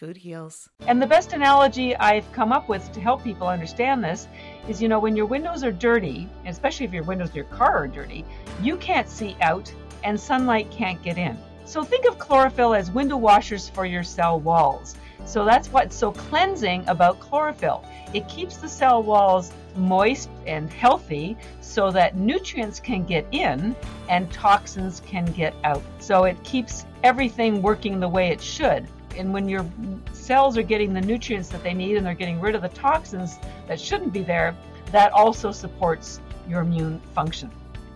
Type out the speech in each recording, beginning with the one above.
food heals. And the best analogy I've come up with to help people understand this is you know, when your windows are dirty, especially if your windows of your car are dirty, you can't see out and sunlight can't get in. So think of chlorophyll as window washers for your cell walls. So that's what's so cleansing about chlorophyll. It keeps the cell walls moist and healthy so that nutrients can get in and toxins can get out. So it keeps everything working the way it should. And when your cells are getting the nutrients that they need and they're getting rid of the toxins that shouldn't be there, that also supports your immune function.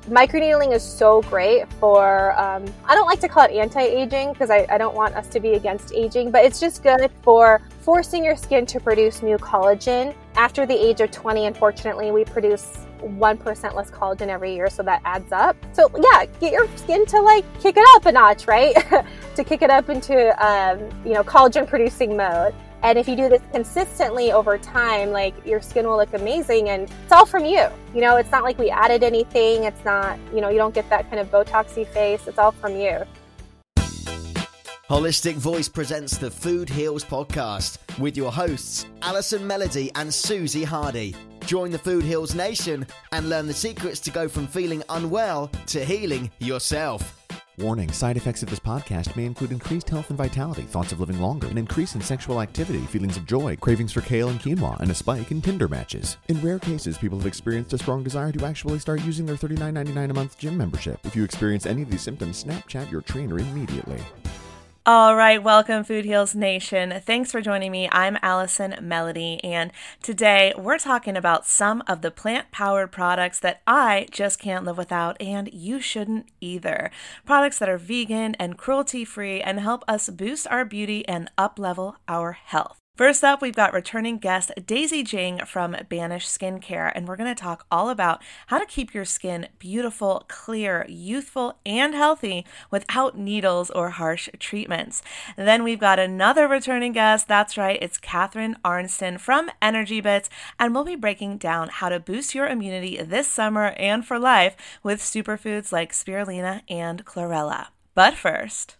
Microneedling is so great for, um, I don't like to call it anti aging because I, I don't want us to be against aging, but it's just good for forcing your skin to produce new collagen. After the age of 20, unfortunately, we produce 1% less collagen every year, so that adds up. So, yeah, get your skin to like kick it up a notch, right? to kick it up into, um, you know, collagen producing mode. And if you do this consistently over time, like your skin will look amazing and it's all from you. You know, it's not like we added anything. It's not, you know, you don't get that kind of Botoxy face. It's all from you. Holistic Voice presents the Food Heals podcast with your hosts, Allison Melody and Susie Hardy. Join the Food Heals Nation and learn the secrets to go from feeling unwell to healing yourself. Warning side effects of this podcast may include increased health and vitality, thoughts of living longer, an increase in sexual activity, feelings of joy, cravings for kale and quinoa, and a spike in Tinder matches. In rare cases, people have experienced a strong desire to actually start using their $39.99 a month gym membership. If you experience any of these symptoms, Snapchat your trainer immediately. All right, welcome, Food Heals Nation. Thanks for joining me. I'm Allison Melody, and today we're talking about some of the plant powered products that I just can't live without, and you shouldn't either. Products that are vegan and cruelty free and help us boost our beauty and up level our health. First up, we've got returning guest Daisy Jing from Banish Skincare, and we're going to talk all about how to keep your skin beautiful, clear, youthful, and healthy without needles or harsh treatments. Then we've got another returning guest. That's right, it's Catharine Arnston from Energy Bits, and we'll be breaking down how to boost your immunity this summer and for life with superfoods like spirulina and chlorella. But first,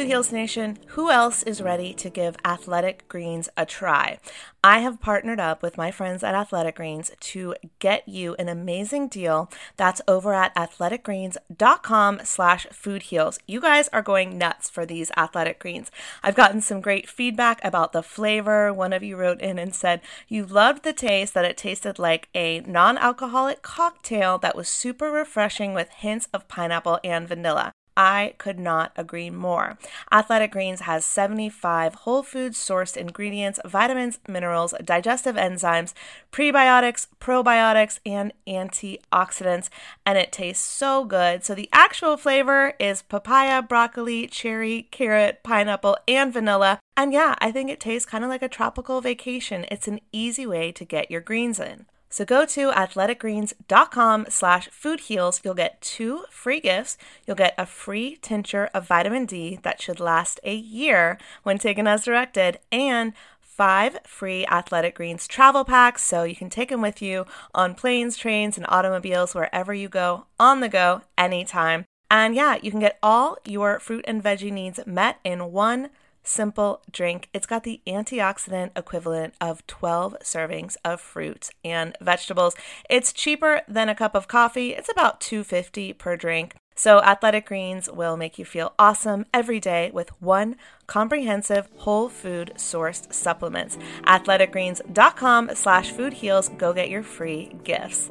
Food Heals Nation, who else is ready to give Athletic Greens a try? I have partnered up with my friends at Athletic Greens to get you an amazing deal that's over at athleticgreens.com slash foodheals. You guys are going nuts for these Athletic Greens. I've gotten some great feedback about the flavor. One of you wrote in and said you loved the taste, that it tasted like a non-alcoholic cocktail that was super refreshing with hints of pineapple and vanilla. I could not agree more. Athletic Greens has 75 whole food sourced ingredients, vitamins, minerals, digestive enzymes, prebiotics, probiotics, and antioxidants, and it tastes so good. So the actual flavor is papaya, broccoli, cherry, carrot, pineapple, and vanilla. And yeah, I think it tastes kind of like a tropical vacation. It's an easy way to get your greens in. So go to athleticgreens.com slash foodheals. You'll get two free gifts. You'll get a free tincture of vitamin D that should last a year when taken as directed, and five free Athletic Greens travel packs so you can take them with you on planes, trains, and automobiles wherever you go, on the go, anytime. And yeah, you can get all your fruit and veggie needs met in one simple drink. It's got the antioxidant equivalent of 12 servings of fruits and vegetables. It's cheaper than a cup of coffee. It's about 250 per drink. So Athletic Greens will make you feel awesome every day with one comprehensive whole food sourced supplements. Athleticgreens.com slash foodheals. Go get your free gifts.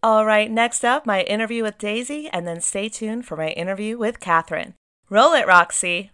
All right, next up, my interview with Daisy, and then stay tuned for my interview with Catharine. Roll it, Roxy.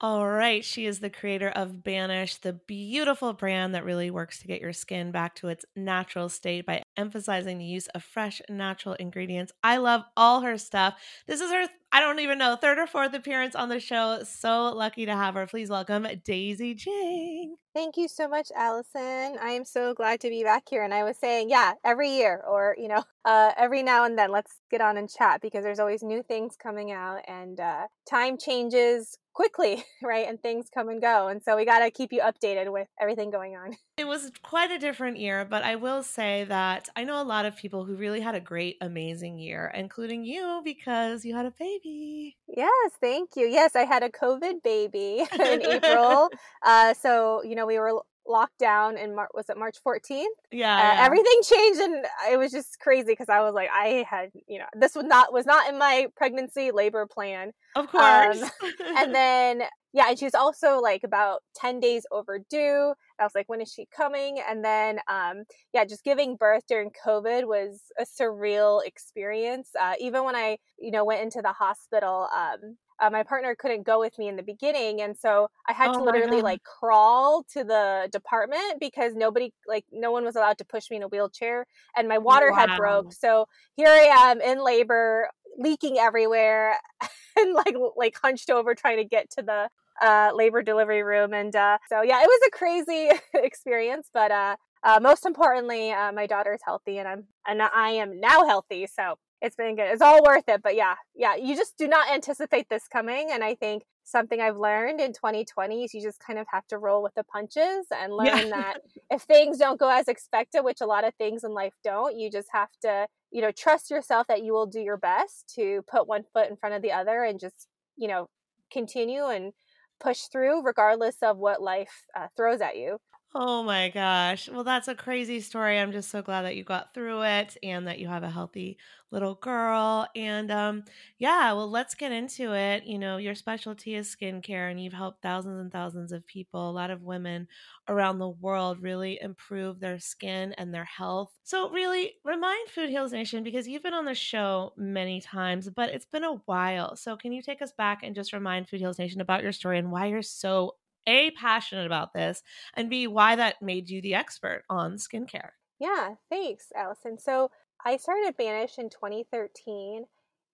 All right. She is the creator of Banish, the beautiful brand that really works to get your skin back to its natural state by emphasizing the use of fresh, natural ingredients. I love all her stuff. This is her, I don't even know, third or fourth appearance on the show. So lucky to have her. Please welcome Daisy Jing. Thank you so much, Allison. I am so glad to be back here. And I was saying, yeah, every year or, you know, uh, every now and then, let's get on and chat because there's always new things coming out and uh, time changes quickly, right? And things come and go. And so we got to keep you updated with everything going on. It was quite a different year, but I will say that I know a lot of people who really had a great, amazing year, including you because you had a baby. Yes, thank you. Yes, I had a COVID baby in April. Uh, so, you know, we were lockdown in Mar- was it March 14th? Yeah, uh, yeah. everything changed and it was just crazy because I was like I had you know this was not was not in my pregnancy labor plan of course. Um, and then yeah, and she was also like about 10 days overdue. I was like, when is she coming? And then um yeah, just giving birth during COVID was a surreal experience. Uh, even when I, you know, went into the hospital, um uh, my partner couldn't go with me in the beginning and so i had Oh to literally God. like crawl to the department because nobody like no one was allowed to push me in a wheelchair and my water had broke so here i am in labor leaking everywhere and like like hunched over trying to get to the uh, labor delivery room and uh, so yeah it was a crazy experience but uh, uh, most importantly uh, my daughter's healthy and i'm and i am now healthy so it's been good. It's all worth it. But yeah, yeah, you just do not anticipate this coming. And I think something I've learned in 2020 is you just kind of have to roll with the punches and learn Yeah. that if things don't go as expected, which a lot of things in life don't, you just have to, you know, trust yourself that you will do your best to put one foot in front of the other and just, you know, continue and push through regardless of what life uh, throws at you. Oh my gosh. Well, that's a crazy story. I'm just so glad that you got through it and that you have a healthy little girl. And um yeah, well, let's get into it. You know, your specialty is skincare and you've helped thousands and thousands of people, a lot of women around the world really improve their skin and their health. So, really remind Food Heals Nation because you've been on the show many times, but it's been a while. So, can you take us back and just remind Food Heals Nation about your story and why you're so a passionate about this and b why that made you the expert on skincare Yeah, thanks, Allison. So I started Banish in 2013,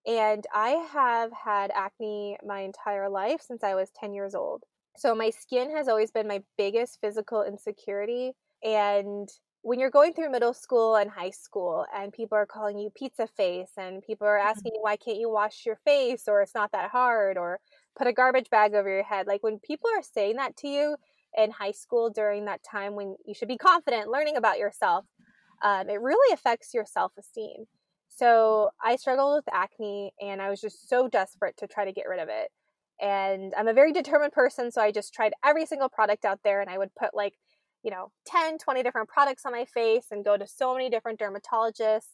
and I have had acne my entire life since I was 10 years old. So my skin has always been my biggest physical insecurity. And when you're going through middle school and high school, and people are calling you pizza face, and people are mm-hmm. asking you, why can't you wash your face, or it's not that hard, or put a garbage bag over your head, like when people are saying that to you, in high school during that time when you should be confident learning about yourself, um, it really affects your self esteem. So I struggled with acne and I was just so desperate to try to get rid of it. And I'm a very determined person, so I just tried every single product out there and I would put like, you know, 10, 20 different products on my face and go to so many different dermatologists.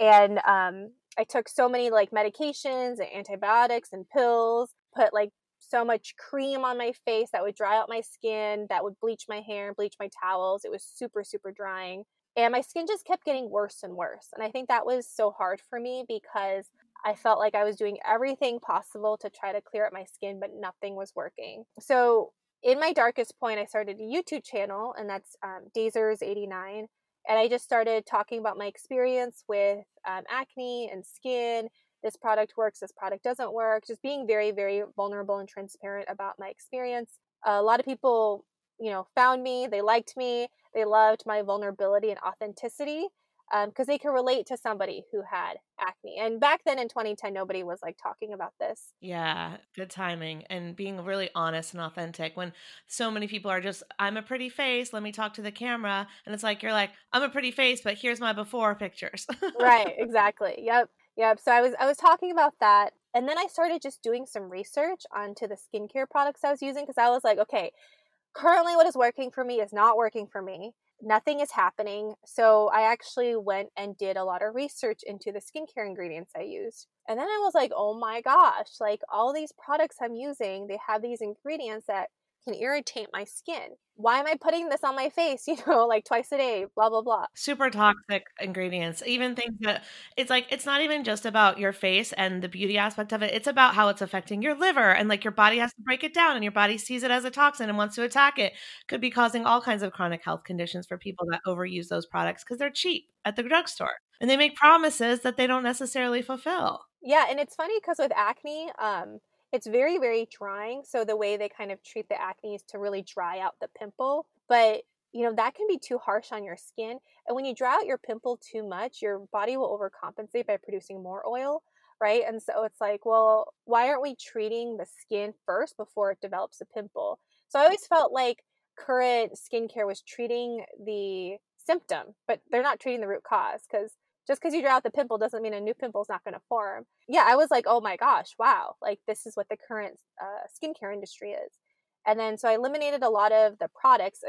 And um, I took so many like medications and antibiotics and pills, put like so much cream on my face that would dry out my skin, that would bleach my hair, and bleach my towels. It was super, super drying. And my skin just kept getting worse and worse. And I think that was so hard for me because I felt like I was doing everything possible to try to clear up my skin, but nothing was working. So, in my darkest point, I started a YouTube channel, and that's um, Dazers89. And I just started talking about my experience with um, acne and skin. This product works, this product doesn't work. Just being very, very vulnerable and transparent about my experience. a lot of people, you know, found me, they liked me, they loved my vulnerability and authenticity because um, they could relate to somebody who had acne. And back then in 2010, nobody was like talking about this. yeah good timing and being really honest and authentic when so many people are just i'm a pretty face let me talk to the camera and it's like you're like i'm a pretty face but here's my before pictures right, exactly. Yep. Yep. So I was I was talking about that and then I started just doing some research onto the skincare products I was using because I was like, okay, currently what is working for me is not working for me. Nothing is happening. So I actually went and did a lot of research into the skincare ingredients I used. And then I was like, oh my gosh, like all these products I'm using, they have these ingredients that can irritate my skin. Why am I putting this on my face, you know, like twice a day, blah, blah, blah. super toxic ingredients even things that it's like it's not even just about your face and the beauty aspect of it it's about how it's affecting your liver and like your body has to break it down and your body sees it as a toxin and wants to attack it could be causing all kinds of chronic health conditions for people that overuse those products because they're cheap at the drugstore and they make promises that they don't necessarily fulfill Yeah, and it's funny because with acne, um, it's very, very drying. So the way they kind of treat the acne is to really dry out the pimple. But you know that can be too harsh on your skin, and when you dry out your pimple too much, your body will overcompensate by producing more oil, right? And so it's like, well, why aren't we treating the skin first before it develops a pimple? So I always felt like current skincare was treating the symptom, but they're not treating the root cause because just because you dry out the pimple doesn't mean a new pimple is not going to form. Yeah, I was like, oh my gosh, wow, like this is what the current uh, skincare industry is. And then so I eliminated a lot of the products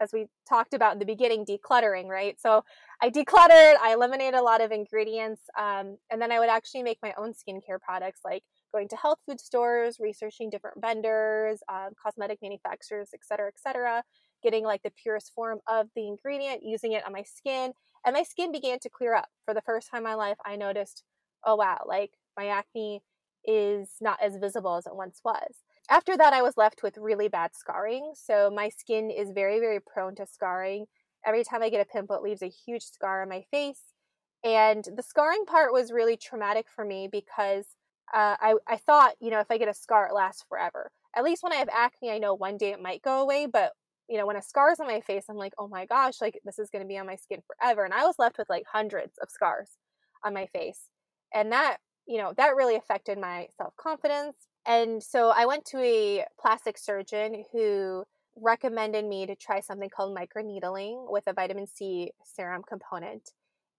as we talked about in the beginning, decluttering, right? So I decluttered, I eliminated a lot of ingredients, um, and then I would actually make my own skincare products like going to health food stores, researching different vendors, um, cosmetic manufacturers, et cetera, et cetera, getting like the purest form of the ingredient, using it on my skin. And my skin began to clear up. For the first time in my life, I noticed, oh wow, like my acne is not as visible as it once was. After that, I was left with really bad scarring. So my skin is very, very prone to scarring. Every time I get a pimple, it leaves a huge scar on my face. And the scarring part was really traumatic for me because uh, I, I thought, you know, if I get a scar, it lasts forever. At least when I have acne, I know one day it might go away. But, you know, when a scar's on my face, I'm like, oh my gosh, like this is going to be on my skin forever. And I was left with like hundreds of scars on my face. And that, you know, that really affected my self confidence. And so I went to a plastic surgeon who recommended me to try something called microneedling with a vitamin C serum component.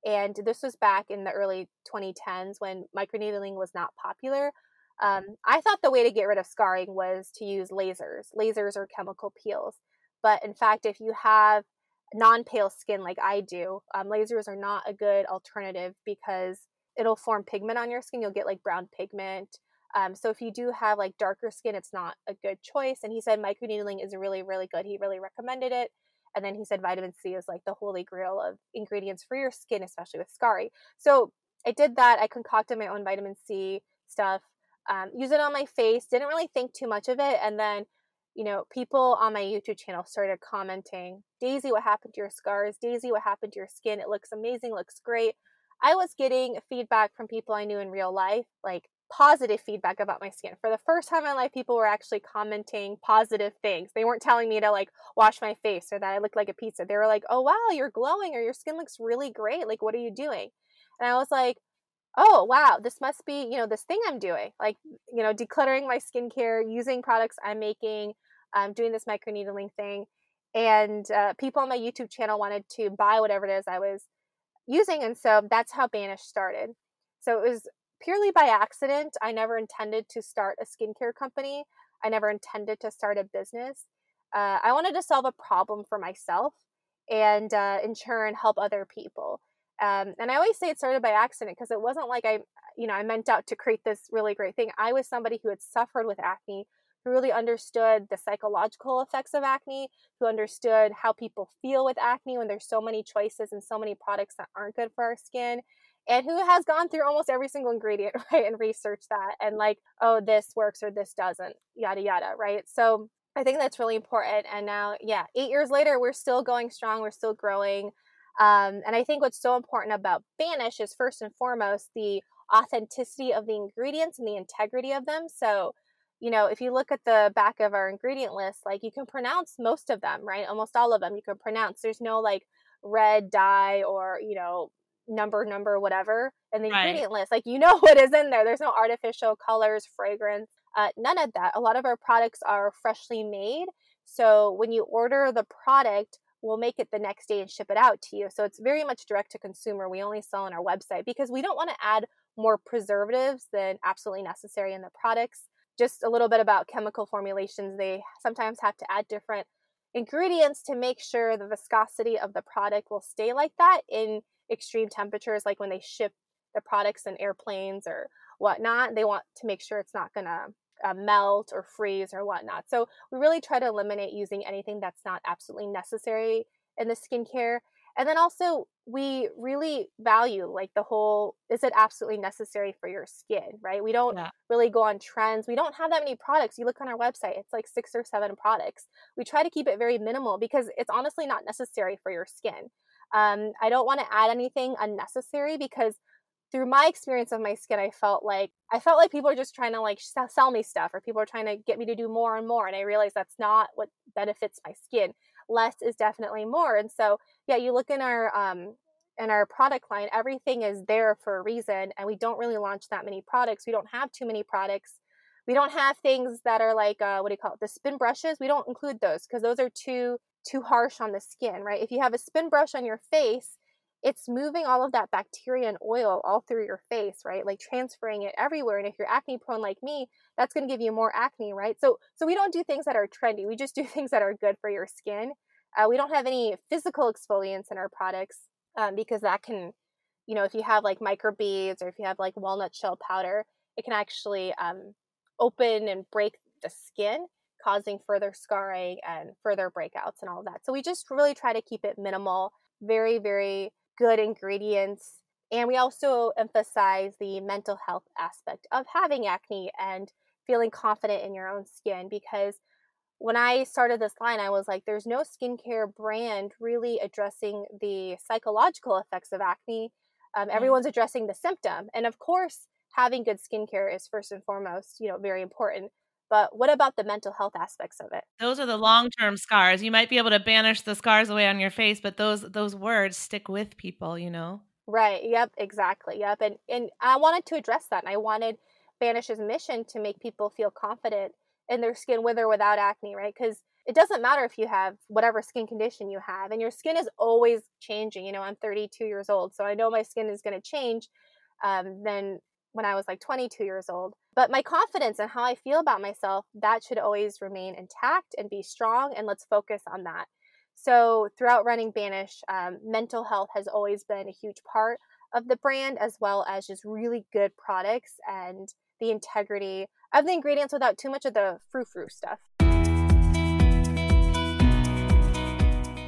And this was back in the early 2010s when microneedling was not popular. Um, I thought the way to get rid of scarring was to use lasers, lasers or chemical peels. But in fact, if you have non pale skin like I do, um, lasers are not a good alternative because it'll form pigment on your skin. You'll get like brown pigment. Um, so if you do have like darker skin, it's not a good choice. And he said microneedling is really, really good. He really recommended it. And then he said vitamin C is like the holy grail of ingredients for your skin, especially with scarring. So I did that. I concocted my own vitamin C stuff, um, use it on my face. Didn't really think too much of it. And then, you know, people on my YouTube channel started commenting, Daisy, what happened to your scars? Daisy, what happened to your skin? It looks amazing, looks great. I was getting feedback from people I knew in real life, like positive feedback about my skin. For the first time in my life, people were actually commenting positive things. They weren't telling me to like wash my face or that I looked like a pizza. They were like, oh, wow, you're glowing or your skin looks really great. Like, what are you doing? And I was like, oh, wow, this must be, you know, this thing I'm doing. Like, you know, decluttering my skincare, using products I'm making, um, doing this microneedling thing. And uh, people on my YouTube channel wanted to buy whatever it is I was using. And so that's how Banish started. So it was purely by accident. I never intended to start a skincare company. I never intended to start a business. Uh, I wanted to solve a problem for myself and uh, in turn help other people. Um, and I always say it started by accident because it wasn't like I, you know, I meant out to create this really great thing. I was somebody who had suffered with acne, who really understood the psychological effects of acne, who understood how people feel with acne when there's so many choices and so many products that aren't good for our skin and who has gone through almost every single ingredient, right, and researched that and like, oh, this works or this doesn't, yada, yada, right? So I think that's really important. And now, yeah, eight years later, we're still going strong, we're still growing. Um, and I think what's so important about Banish is first and foremost the authenticity of the ingredients and the integrity of them. So, you know, if you look at the back of our ingredient list, like you can pronounce most of them, right? Almost all of them you can pronounce. There's no like red dye or, you know, number number whatever in the right. ingredient list like you know what is in there there's no artificial colors fragrance uh, none of that a lot of our products are freshly made so when you order the product we'll make it the next day and ship it out to you so it's very much direct to consumer we only sell on our website because we don't want to add more preservatives than absolutely necessary in the products just a little bit about chemical formulations they sometimes have to add different ingredients to make sure the viscosity of the product will stay like that in extreme temperatures, like when they ship the products in airplanes or whatnot, they want to make sure it's not going to uh, melt or freeze or whatnot. So we really try to eliminate using anything that's not absolutely necessary in the skincare. And then also, we really value like the whole is it absolutely necessary for your skin, right? We don't yeah. really go on trends. We don't have that many products. You look on our website, it's like six or seven products. We try to keep it very minimal because it's honestly not necessary for your skin. Um, I don't want to add anything unnecessary because through my experience of my skin, I felt like I felt like people are just trying to like sell me stuff, or people are trying to get me to do more and more, and I realized that's not what benefits my skin. Less is definitely more, and so yeah, you look in our um, in our product line, everything is there for a reason, and we don't really launch that many products. We don't have too many products. We don't have things that are like uh, what do you call it? The spin brushes. We don't include those because those are too too harsh on the skin, right? If you have a spin brush on your face, it's moving all of that bacteria and oil all through your face, right? Like transferring it everywhere. And if you're acne prone like me, that's going to give you more acne, right? So, so we don't do things that are trendy. We just do things that are good for your skin. Uh, we don't have any physical exfoliants in our products um, because that can, you know, if you have like microbeads or if you have like walnut shell powder, it can actually um, open and break the skin, causing further scarring and further breakouts and all of that. So we just really try to keep it minimal, very, very good ingredients. And we also emphasize the mental health aspect of having acne and feeling confident in your own skin because when I started this line, I was like, there's no skincare brand really addressing the psychological effects of acne. Um, mm-hmm. Everyone's addressing the symptom. And of course, having good skincare is first and foremost, you know, very important. But what about the mental health aspects of it? Those are the long-term scars. You might be able to banish the scars away on your face, but those those words stick with people, you know. Right. Yep, exactly. Yep. And and I wanted to address that. And I wanted Banish's mission to make people feel confident in their skin with or without acne, right? Cuz it doesn't matter if you have whatever skin condition you have and your skin is always changing. You know, I'm 32 years old, so I know my skin is going to change um, than when I was like 22 years old. But my confidence and how I feel about myself, that should always remain intact and be strong. And let's focus on that. So, throughout running Banish, um, mental health has always been a huge part of the brand, as well as just really good products and the integrity of the ingredients without too much of the frou frou stuff.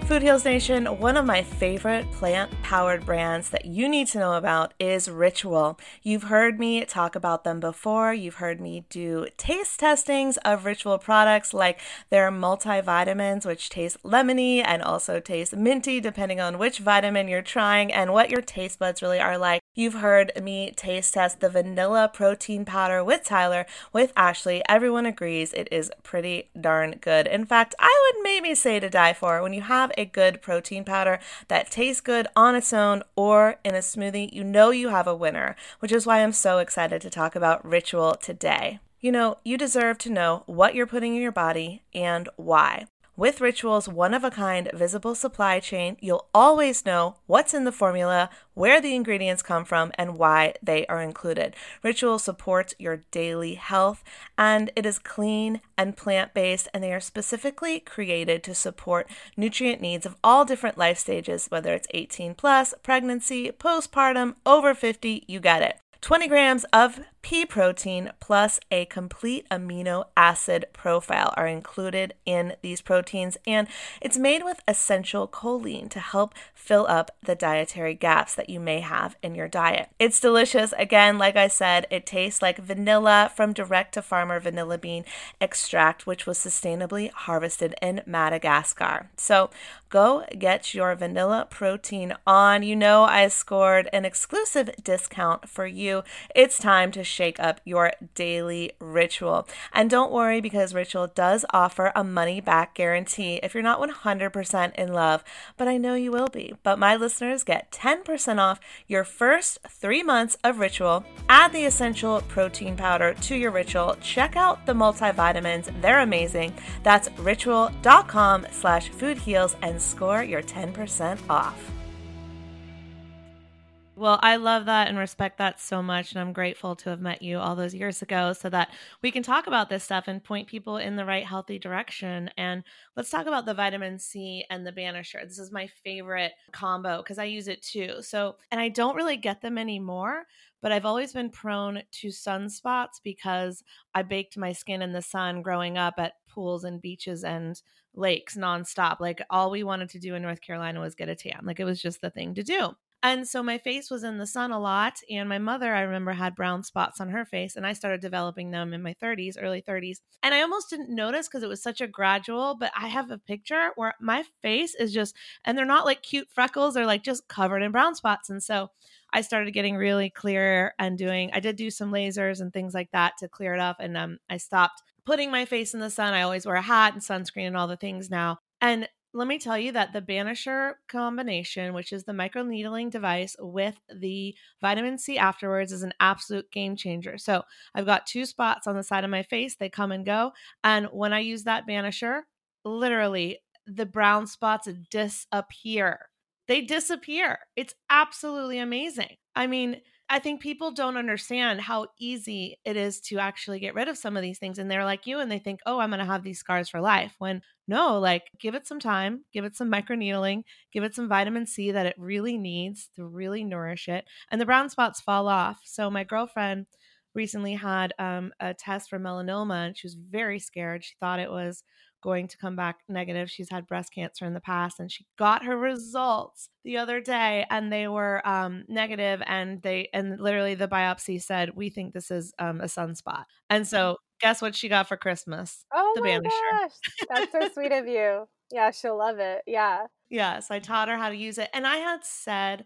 Food Heals Nation, one of my favorite plant powered brands that you need to know about is Ritual. You've heard me talk about them before. You've heard me do taste testings of Ritual products like their multivitamins, which taste lemony and also taste minty, depending on which vitamin you're trying and what your taste buds really are like. You've heard me taste test the vanilla protein powder with Tyler, with Ashley. Everyone agrees it is pretty darn good. In fact, I would maybe say to die for when you have a good protein powder that tastes good on its own or in a smoothie, you know you have a winner, which is why I'm so excited to talk about Ritual today. You know, you deserve to know what you're putting in your body and why. With Ritual's one of a kind visible supply chain, you'll always know what's in the formula, where the ingredients come from, and why they are included. Ritual supports your daily health, and it is clean and plant based, and they are specifically created to support nutrient needs of all different life stages, whether it's 18 plus, pregnancy, postpartum, over 50, you get it. 20 grams of pea protein plus a complete amino acid profile are included in these proteins, and it's made with essential choline to help fill up the dietary gaps that you may have in your diet. It's delicious. Again, like I said, it tastes like vanilla from direct to farmer vanilla bean extract, which was sustainably harvested in Madagascar. So go get your vanilla protein on. You know, I scored an exclusive discount for you. It's time to shake up your daily ritual. And don't worry because Ritual does offer a money back guarantee if you're not 100% in love, but I know you will be. But my listeners get 10% off your first three months of Ritual. Add the essential protein powder to your Ritual. Check out the multivitamins, they're amazing. That's ritual.com slash food heals and score your 10% off. Well, I love that and respect that so much. And I'm grateful to have met you all those years ago so that we can talk about this stuff and point people in the right healthy direction. And let's talk about the vitamin C and the Banisher. This is my favorite combo because I use it too. So, and I don't really get them anymore, but I've always been prone to sunspots because I baked my skin in the sun growing up at pools and beaches and lakes nonstop. Like all we wanted to do in North Carolina was get a tan. Like it was just the thing to do. And so my face was in the sun a lot. And my mother, I remember, had brown spots on her face. And I started developing them in my 30s, early 30s. And I almost didn't notice because it was such a gradual. But I have a picture where my face is just, and they're not like cute freckles, they're like just covered in brown spots. And so I started getting really clear and doing, I did do some lasers and things like that to clear it up. And um, I stopped putting my face in the sun. I always wear a hat and sunscreen and all the things now. And let me tell you that the Banisher combination, which is the microneedling device with the vitamin C afterwards, is an absolute game changer. So I've got two spots on the side of my face, they come and go. And when I use that Banisher, literally the brown spots disappear. they disappear. It's absolutely amazing. I mean, I think people don't understand how easy it is to actually get rid of some of these things. And they're like you and they think, oh, I'm going to have these scars for life. When no, like give it some time, give it some microneedling, give it some vitamin C that it really needs to really nourish it. And the brown spots fall off. So my girlfriend recently had um, a test for melanoma and she was very scared. She thought it was going to come back negative. She's had breast cancer in the past and she got her results the other day and they were um, negative and they and literally the biopsy said we think this is um, a sunspot. And so guess what she got for Christmas? Oh the my banisher. gosh. That's so sweet of you. Yeah, she'll love it. Yeah. Yes, I taught her how to use it. And I had said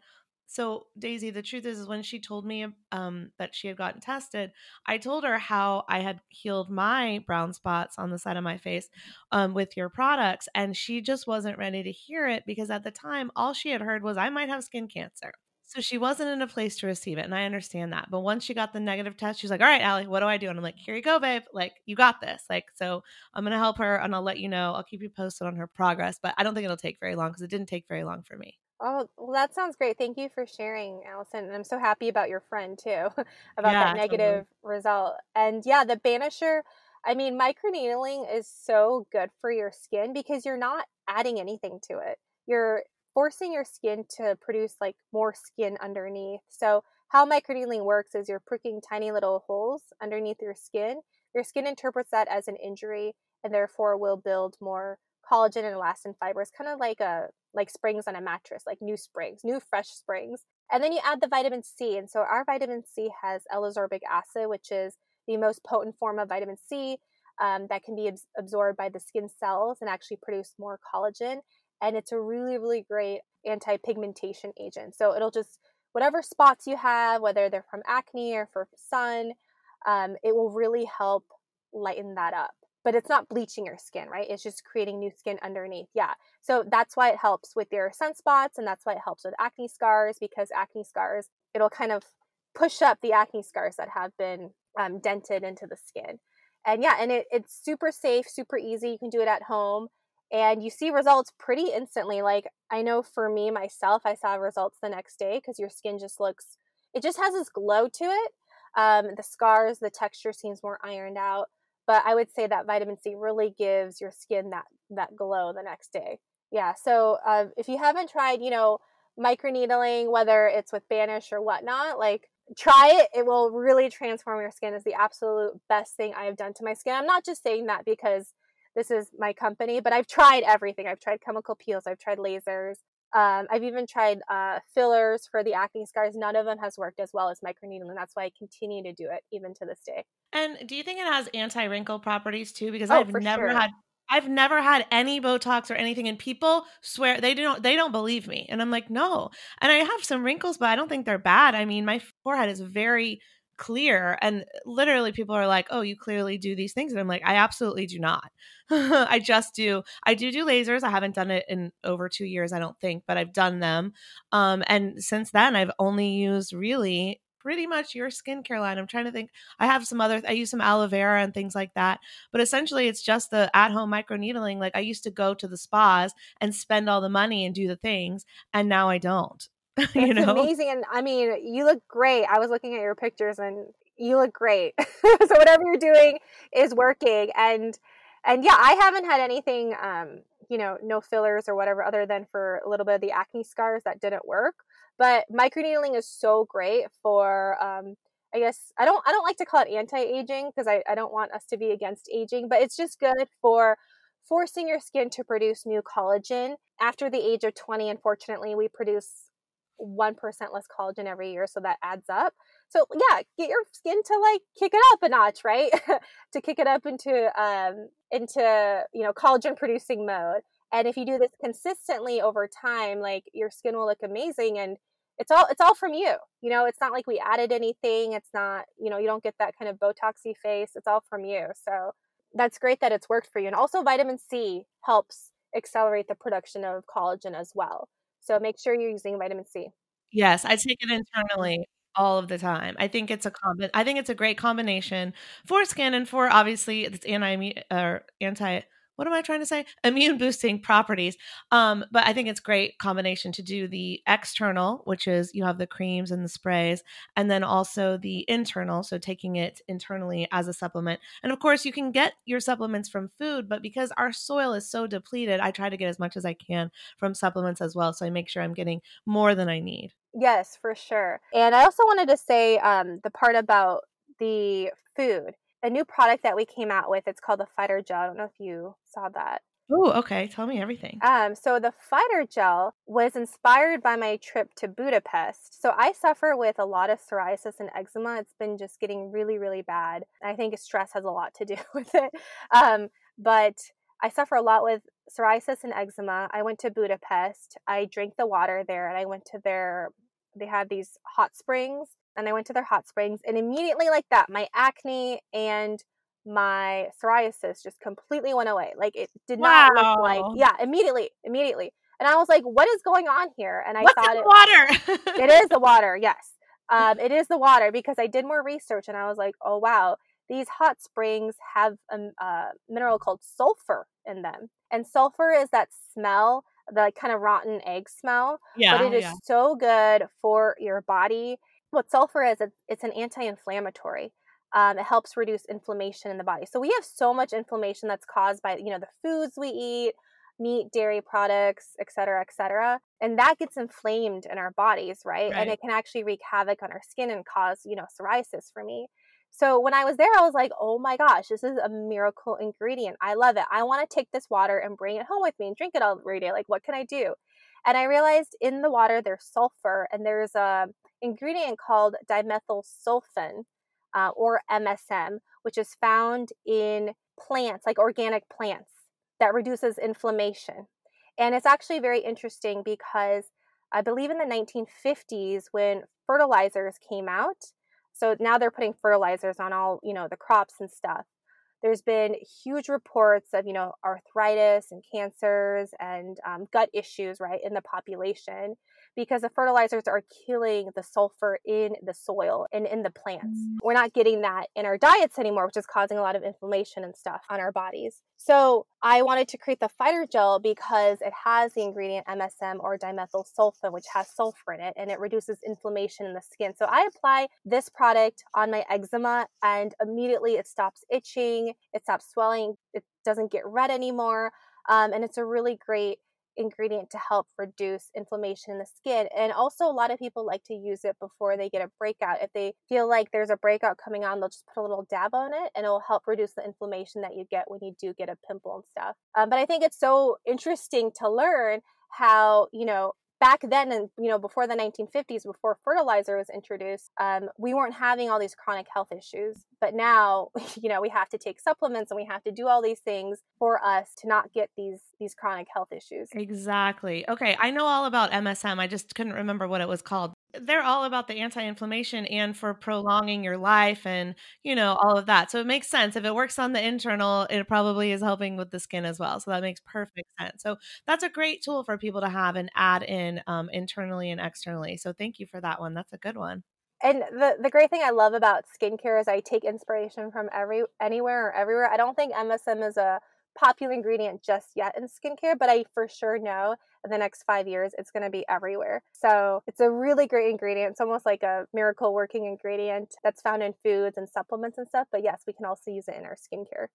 so Daisy, the truth is, is when she told me um, that she had gotten tested, I told her how I had healed my brown spots on the side of my face um, with your products, and she just wasn't ready to hear it because at the time, all she had heard was I might have skin cancer. So she wasn't in a place to receive it, and I understand that. But once she got the negative test, she's like, "All right, Allie, what do I do?" And I'm like, "Here you go, babe. Like, you got this. Like, so I'm gonna help her, and I'll let you know. I'll keep you posted on her progress. But I don't think it'll take very long because it didn't take very long for me." Oh, well, that sounds great. Thank you for sharing, Allison. And I'm so happy about your friend too, about Yeah, that negative result. And yeah, the Banisher, I mean, microneedling is so good for your skin because you're not adding anything to it. You're forcing your skin to produce like more skin underneath. So, how microneedling works is you're pricking tiny little holes underneath your skin. Your skin interprets that as an injury and therefore will build more collagen and elastin fibers, kind of like a like springs on a mattress, like new springs, new fresh springs. And then you add the vitamin C. And so our vitamin C has L-ascorbic acid, which is the most potent form of vitamin C um, that can be abs- absorbed by the skin cells and actually produce more collagen. And it's a really, really great anti pigmentation agent. So it'll just, whatever spots you have, whether they're from acne or for sun, um, it will really help lighten that up but it's not bleaching your skin, right? It's just creating new skin underneath. Yeah. So that's why it helps with your sunspots and that's why it helps with acne scars because acne scars, it'll kind of push up the acne scars that have been um, dented into the skin. And yeah, and it, it's super safe, super easy. You can do it at home and you see results pretty instantly. Like I know for me myself, I saw results the next day because your skin just looks, it just has this glow to it. Um, the scars, the texture seems more ironed out but I would say that vitamin C really gives your skin that that glow the next day. Yeah. So uh, if you haven't tried, you know, microneedling, whether it's with Banish or whatnot, like try it. It will really transform your skin. Is the absolute best thing I have done to my skin. I'm not just saying that because this is my company, but I've tried everything. I've tried chemical peels. I've tried lasers. Um, I've even tried uh, fillers for the acne scars. None of them has worked as well as microneedling. And that's why I continue to do it even to this day. And do you think it has anti wrinkle properties too? Because Oh, I've never sure. had I've never had any Botox or anything, and people swear they don't they don't believe me, and I'm like, no. And I have some wrinkles, but I don't think they're bad. I mean, my forehead is very clear, and literally people are like, oh, you clearly do these things, and I'm like, I absolutely do not. I just do. I do do lasers. I haven't done it in over two years, I don't think, but I've done them. Um, and since then, I've only used really pretty much your skincare line. I'm trying to think. I have some other. I use some aloe vera and things like that. But essentially, it's just the at home microneedling. Like I used to go to the spas and spend all the money and do the things, and now I don't. you It's know? amazing. And I mean, you look great. I was looking at your pictures and you look great. so whatever you're doing is working. And and yeah, I haven't had anything um, you know, no fillers or whatever other than for a little bit of the acne scars that didn't work. But microneedling is so great for um I guess I don't I don't like to call it anti-aging because I, I don't want us to be against aging, but it's just good for forcing your skin to produce new collagen. After the age of 20, unfortunately, we produce 1% less collagen every year, so that adds up. So yeah, get your skin to like kick it up a notch, right? to kick it up into um into, you know, collagen producing mode. And if you do this consistently over time, like your skin will look amazing and it's all it's all from you. You know, it's not like we added anything. It's not, you know, you don't get that kind of botoxy face. It's all from you. So that's great that it's worked for you. And also vitamin C helps accelerate the production of collagen as well. So make sure you're using vitamin C. Yes, I take it internally all of the time. I think it's a combi- I think it's a great combination for skin and for obviously it's anti or anti what am I trying to say? Immune boosting properties. Um, but I think it's great combination to do the external, which is you have the creams and the sprays, and then also the internal, so taking it internally as a supplement. And of course, you can get your supplements from food, but because our soil is so depleted, I try to get as much as I can from supplements as well. So I make sure I'm getting more than I need. Yes, for sure. And I also wanted to say um, the part about the food. A new product that we came out with, it's called the Fighter Gel. I don't know if you saw that. Oh, okay. Tell me everything. Um, so the fighter gel was inspired by my trip to Budapest. So I suffer with a lot of psoriasis and eczema. It's been just getting really, really bad. I think stress has a lot to do with it. Um, but I suffer a lot with psoriasis and eczema. I went to Budapest. I drank the water there, and I went to their. They had these hot springs, and I went to their hot springs, and immediately like that, my acne and my psoriasis just completely went away. Like it did wow. not look like yeah, immediately, immediately. And I was like, what is going on here? And I What's thought it water. it is the water, yes. Um, it is the water because I did more research and I was like, oh wow, these hot springs have a, a mineral called sulfur in them. And sulfur is that smell, the kind of rotten egg smell. Yeah. But it is yeah. so good for your body. What sulfur is, it's an anti inflammatory. Um, it helps reduce inflammation in the body. So we have so much inflammation that's caused by you know the foods we eat, meat, dairy products, et cetera, et cetera, and that gets inflamed in our bodies, right? right? And it can actually wreak havoc on our skin and cause you know psoriasis for me. So when I was there, I was like, oh my gosh, this is a miracle ingredient. I love it. I want to take this water and bring it home with me and drink it all every day. Like, what can I do? And I realized in the water there's sulfur and there's a ingredient called dimethylsulfone uh, or MSM, which is found in plants, like organic plants, that reduces inflammation. And it's actually very interesting because I believe in the 1950s when fertilizers came out, so now they're putting fertilizers on all, you know, the crops and stuff. There's been huge reports of, you know, arthritis and cancers and um, gut issues, right, in the population because the fertilizers are killing the sulfur in the soil and in the plants. Mm. We're not getting that in our diets anymore, which is causing a lot of inflammation and stuff on our bodies. So I wanted to create the fighter gel because it has the ingredient MSM or dimethyl dimethylsulfone, which has sulfur in it and it reduces inflammation in the skin. So I apply this product on my eczema and immediately it stops itching, it stops swelling, it doesn't get red anymore. Um, and it's a really great ingredient to help reduce inflammation in the skin. And also, a lot of people like to use it before they get a breakout. If they feel like there's a breakout coming on, they'll just put a little dab on it and it'll help reduce the inflammation that you get when you do get a pimple and stuff. Um, but I think it's so interesting to learn how, you know, back then and you know before the 1950s before fertilizer was introduced um, we weren't having all these chronic health issues. But now you know we have to take supplements and we have to do all these things for us to not get these these chronic health issues. Exactly. Okay i know all about msm i just couldn't remember what it was called they're all about the anti-inflammation and for prolonging your life and you know all of that. So it makes sense. If it works on the internal it probably is helping with the skin as well. So that makes perfect sense. So that's a great tool for people to have and add in um, internally and externally. So thank you for that one. That's a good one. And the the great thing I love about skincare is I take inspiration from every anywhere or everywhere. I don't think MSM is a popular ingredient just yet in skincare, but I for sure know in the next five years it's going to be everywhere. So it's a really great ingredient. It's almost like a miracle working ingredient that's found in foods and supplements and stuff. But yes, we can also use it in our skincare.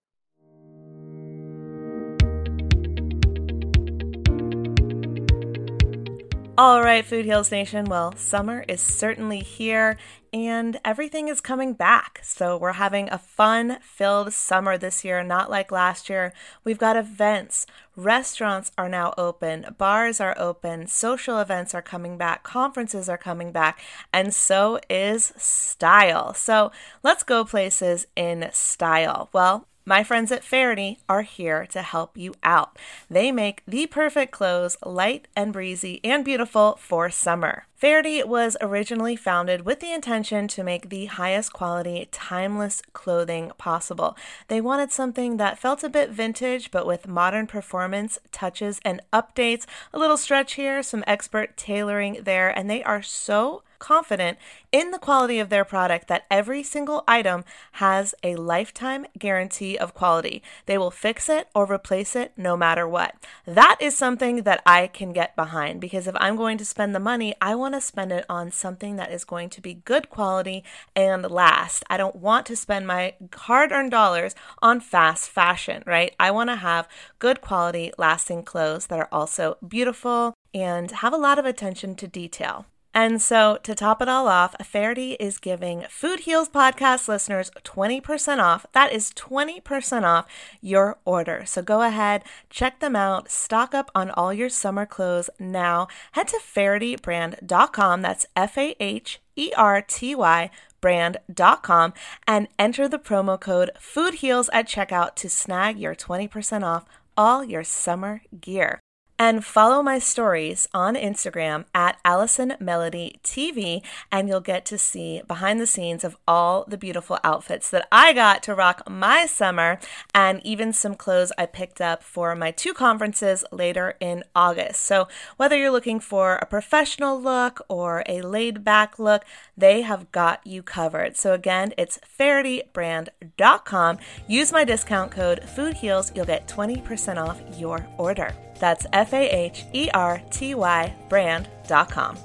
All right, Food Heals Nation. Well, summer is certainly here and everything is coming back. So we're having a fun filled summer this year, not like last year. We've got events, restaurants are now open, bars are open, social events are coming back, conferences are coming back, and so is style. So let's go places in style. Well, my friends at Faherty are here to help you out. They make the perfect clothes light and breezy and beautiful for summer. Faherty was originally founded with the intention to make the highest quality, timeless clothing possible. They wanted something that felt a bit vintage, but with modern performance, touches, and updates. A little stretch here, some expert tailoring there, and they are so confident in the quality of their product that every single item has a lifetime guarantee of quality. They will fix it or replace it no matter what. That is something that I can get behind because if I'm going to spend the money, I want to spend it on something that is going to be good quality and last. I don't want to spend my hard earned dollars on fast fashion, right? I want to have good quality, lasting clothes that are also beautiful and have a lot of attention to detail. And so, to top it all off, Faherty is giving Food Heals podcast listeners 20% off. That is 20% off your order. So, go ahead, check them out, stock up on all your summer clothes now. Head to fahertybrand.com. That's F A H E R T Y brand.com and enter the promo code FOODHEALS at checkout to snag your 20% off all your summer gear. And follow my stories on Instagram at Allison Melody TV, and you'll get to see behind the scenes of all the beautiful outfits that I got to rock my summer, and even some clothes I picked up for my two conferences later in August. So, whether you're looking for a professional look or a laid back look, they have got you covered. So, again, it's fahertybrand.com. Use my discount code FOODHEALS, you'll get 20% off your order. That's F A H E R T Y brand.com.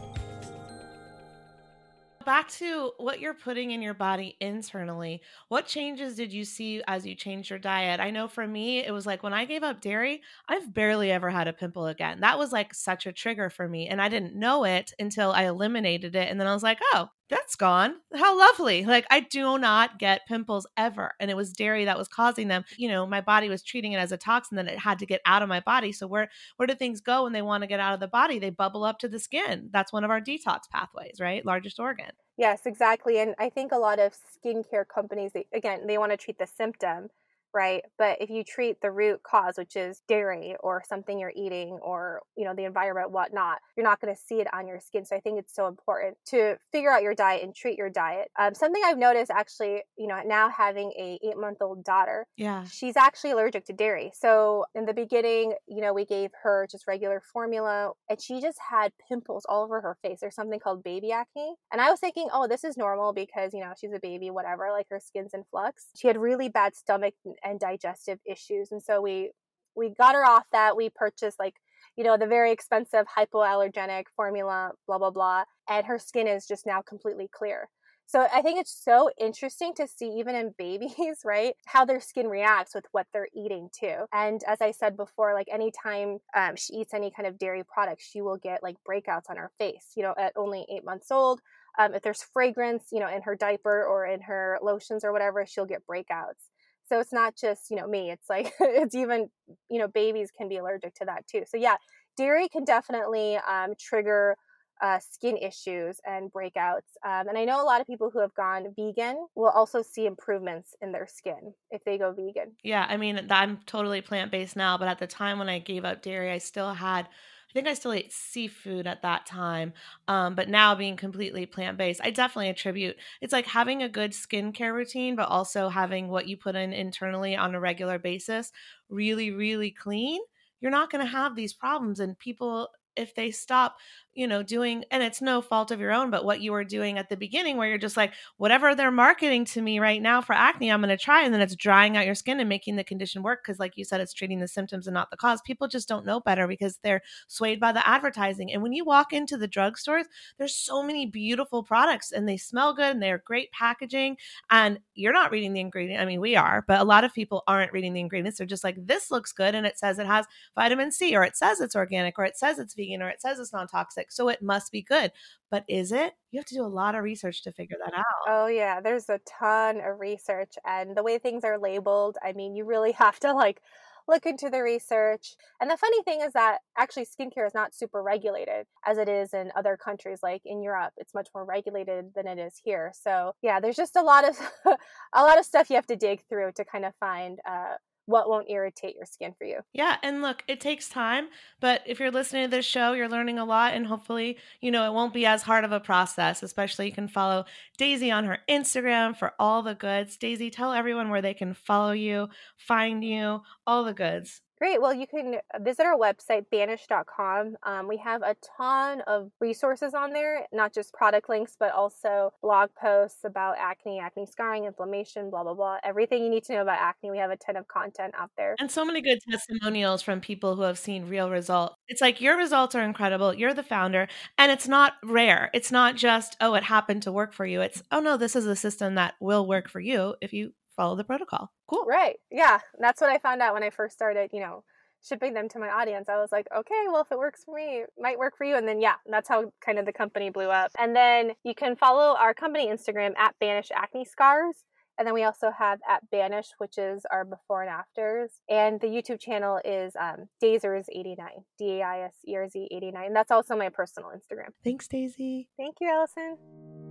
Back to what you're putting in your body internally. What changes did you see as you changed your diet? I know for me, it was like when I gave up dairy, I've barely ever had a pimple again. That was like such a trigger for me. And I didn't know it until I eliminated it. And then I was like, oh, that's gone. How lovely. Like I do not get pimples ever. And it was dairy that was causing them. You know, my body was treating it as a toxin that it had to get out of my body. So where where do things go when they want to get out of the body? They bubble up to the skin. That's one of our detox pathways, right? Largest organ. Yes, exactly. And I think a lot of skincare companies, they, again, they want to treat the symptom right? But if you treat the root cause, which is dairy or something you're eating or, you know, the environment, whatnot, you're not going to see it on your skin. So I think it's so important to figure out your diet and treat your diet. Um, something I've noticed actually, you know, now having a eight month old daughter, yeah, she's actually allergic to dairy. So in the beginning, you know, we gave her just regular formula and she just had pimples all over her face. There's something called baby acne. And I was thinking, oh, this is normal because, you know, she's a baby, whatever, like her skin's in flux. She had really bad stomach and digestive issues. And so we we got her off that. We purchased like you know the very expensive hypoallergenic formula, blah blah blah, and her skin is just now completely clear. So I think it's so interesting to see even in babies, right, how their skin reacts with what they're eating too. And as I said before, like anytime um, she eats any kind of dairy product, she will get like breakouts on her face. You know, at only eight months old, um, if there's fragrance, you know, in her diaper or in her lotions or whatever, she'll get breakouts. So it's not just, you know, me. It's like it's even, you know, babies can be allergic to that too. So yeah, dairy can definitely um, trigger uh, skin issues and breakouts. Um, and I know a lot of people who have gone vegan will also see improvements in their skin if they go vegan. Yeah, I mean, I'm totally plant based now, but at the time when I gave up dairy, I still had I think I still ate seafood at that time. Um, but now being completely plant based, I definitely attribute it's like having a good skincare routine, but also having what you put in internally on a regular basis really, really clean. You're not going to have these problems. And people, if they stop you know, doing, and it's no fault of your own, but what you were doing at the beginning, where you're just like, whatever they're marketing to me right now for acne, I'm going to try. And then it's drying out your skin and making the condition work. Cause, like you said, it's treating the symptoms and not the cause. People just don't know better because they're swayed by the advertising. And when you walk into the drugstores, there's so many beautiful products and they smell good and they're great packaging. And you're not reading the ingredient. I mean, we are, but a lot of people aren't reading the ingredients. They're just like, this looks good. And it says it has vitamin C, or it says it's organic, or it says it's vegan, or it says it's non toxic so it must be good. But is it? You have to do a lot of research to figure that out. Oh, yeah. There's a ton of research. And the way things are labeled, I mean, you really have to like look into the research. And the funny thing is that actually skincare is not super regulated as it is in other countries like in Europe. It's much more regulated than it is here. So, yeah, there's just a lot of a lot of stuff you have to dig through to kind of find uh, what won't irritate your skin for you. Yeah, and look, it takes time, but if you're listening to this show, you're learning a lot and hopefully, you know, it won't be as hard of a process. Especially you can follow Daisy on her Instagram for all the goods. Daisy, tell everyone where they can follow you, find you, all the goods. Great. Well, you can visit our website, banish.com. Um, we have a ton of resources on there, not just product links, but also blog posts about acne, acne scarring, inflammation, blah, blah, blah. Everything you need to know about acne. We have a ton of content out there. And so many good testimonials from people who have seen real results. It's like your results are incredible. You're the founder, and it's not rare. It's not just, oh, it happened to work for you. It's, oh, no, this is a system that will work for you if you follow the protocol. Cool. Right. Yeah. That's what I found out when I first started, you know, shipping them to my audience. I was like, okay, well, if it works for me, it might work for you. And then, yeah, that's how kind of the company blew up. And then you can follow our company Instagram at Banish Acne Scars. And then we also have at Banish, which is our before and afters. And the YouTube channel is um, Daiserz89, D A I S E R Z 89. And that's also my personal Instagram. Thanks, Daisy. Thank you, Allison.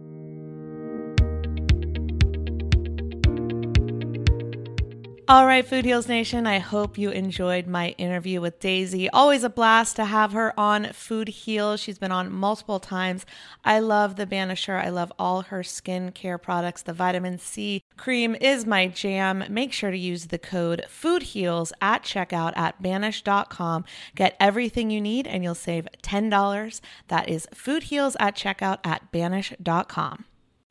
All right, Food Heals Nation, I hope you enjoyed my interview with Daisy. Always a blast to have her on Food Heals. She's been on multiple times. I love the Banisher. I love all her skincare products. The vitamin C cream is my jam. Make sure to use the code Food Heals at checkout at banish.com. Get everything you need and you'll save $10. That is Food Heals at checkout at banish.com.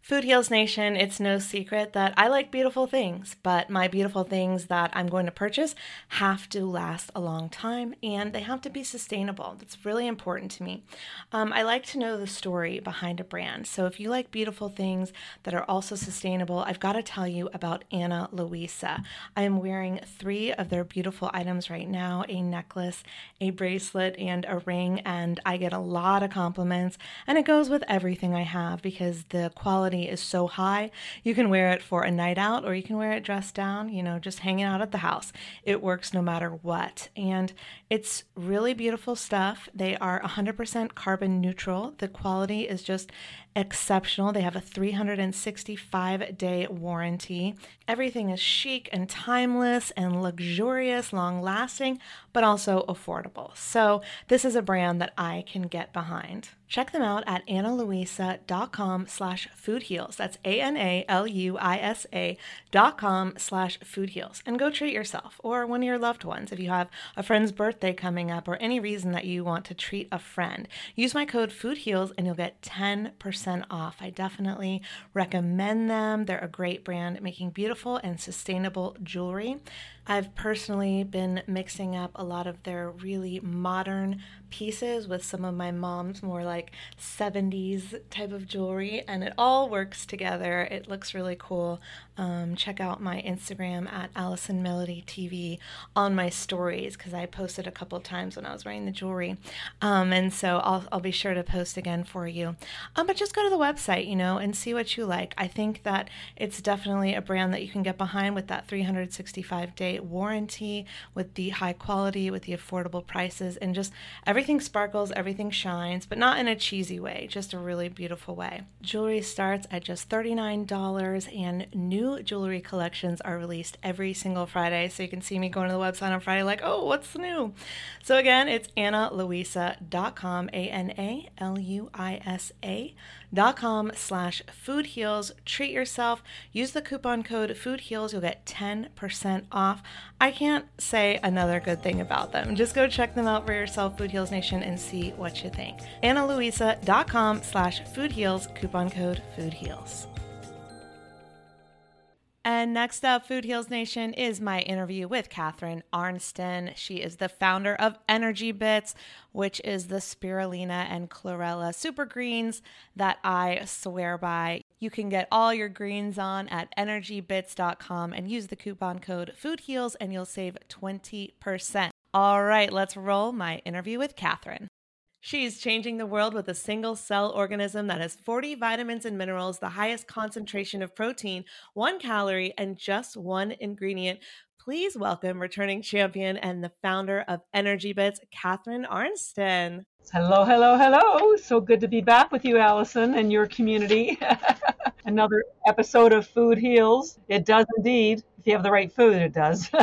Food Heals Nation, it's no secret that I like beautiful things, but my beautiful things that I'm going to purchase have to last a long time and they have to be sustainable. That's really important to me. Um, I like to know the story behind a brand. So if you like beautiful things that are also sustainable, I've got to tell you about Ana Luisa. I am wearing three of their beautiful items right now a necklace, a bracelet, and a ring, and I get a lot of compliments, and it goes with everything I have because the quality is so high. You can wear it for a night out or you can wear it dressed down, you know, just hanging out at the house. It works no matter what. And it's really beautiful stuff. They are 100% carbon neutral. The quality is just exceptional. They have a 365 day warranty. Everything is chic and timeless and luxurious, long lasting, but also affordable. So, this is a brand that I can get behind. Check them out at analuisa.com slash foodheals. That's A-N-A-L-U-I-S-A dot com slash foodheals. And go treat yourself or one of your loved ones if you have a friend's birthday coming up or any reason that you want to treat a friend. Use my code foodheals and you'll get 10% off. I definitely recommend them. They're a great brand making beautiful and sustainable jewelry. I've personally been mixing up a lot of their really modern pieces with some of my mom's more like 70s type of jewelry, and it all works together. It looks really cool. Um, check out my Instagram at Allison Melody TV on my stories because I posted a couple times when I was wearing the jewelry. Um, and so I'll, I'll be sure to post again for you. Um, but just go to the website, you know, and see what you like. I think that it's definitely a brand that you can get behind with that 365 day warranty, with the high quality, with the affordable prices, and just everything sparkles, everything shines, but not in a cheesy way, just a really beautiful way. Jewelry starts at just $39 and new jewelry collections are released every single Friday. So you can see me going to the website on Friday, like, oh, what's new? So again, it's analuisa.com, A N A L U I S A com slash food heals. Treat yourself. Use the coupon code food heals. You'll get 10% off. I can't say another good thing about them. Just go check them out for yourself, Food Heals Nation, and see what you think. analuisa.com slash food heals, coupon code food heals. And next up, Food Heals Nation, is my interview with Catharine Arnston. She is the founder of Energy Bits, which is the spirulina and chlorella super greens that I swear by. You can get all your greens on at energybits.com and use the coupon code FoodHeals and you'll save 20%. All right, let's roll my interview with Catharine. She's changing the world with a single cell organism that has 40 vitamins and minerals, the highest concentration of protein, one calorie, and just one ingredient. Please welcome returning champion and the founder of Energy Bits, Catharine Arnston. Hello, hello, hello. So good to be back with you, Allison, and your community. Another episode of Food Heals. It does indeed. If you have the right food, it does.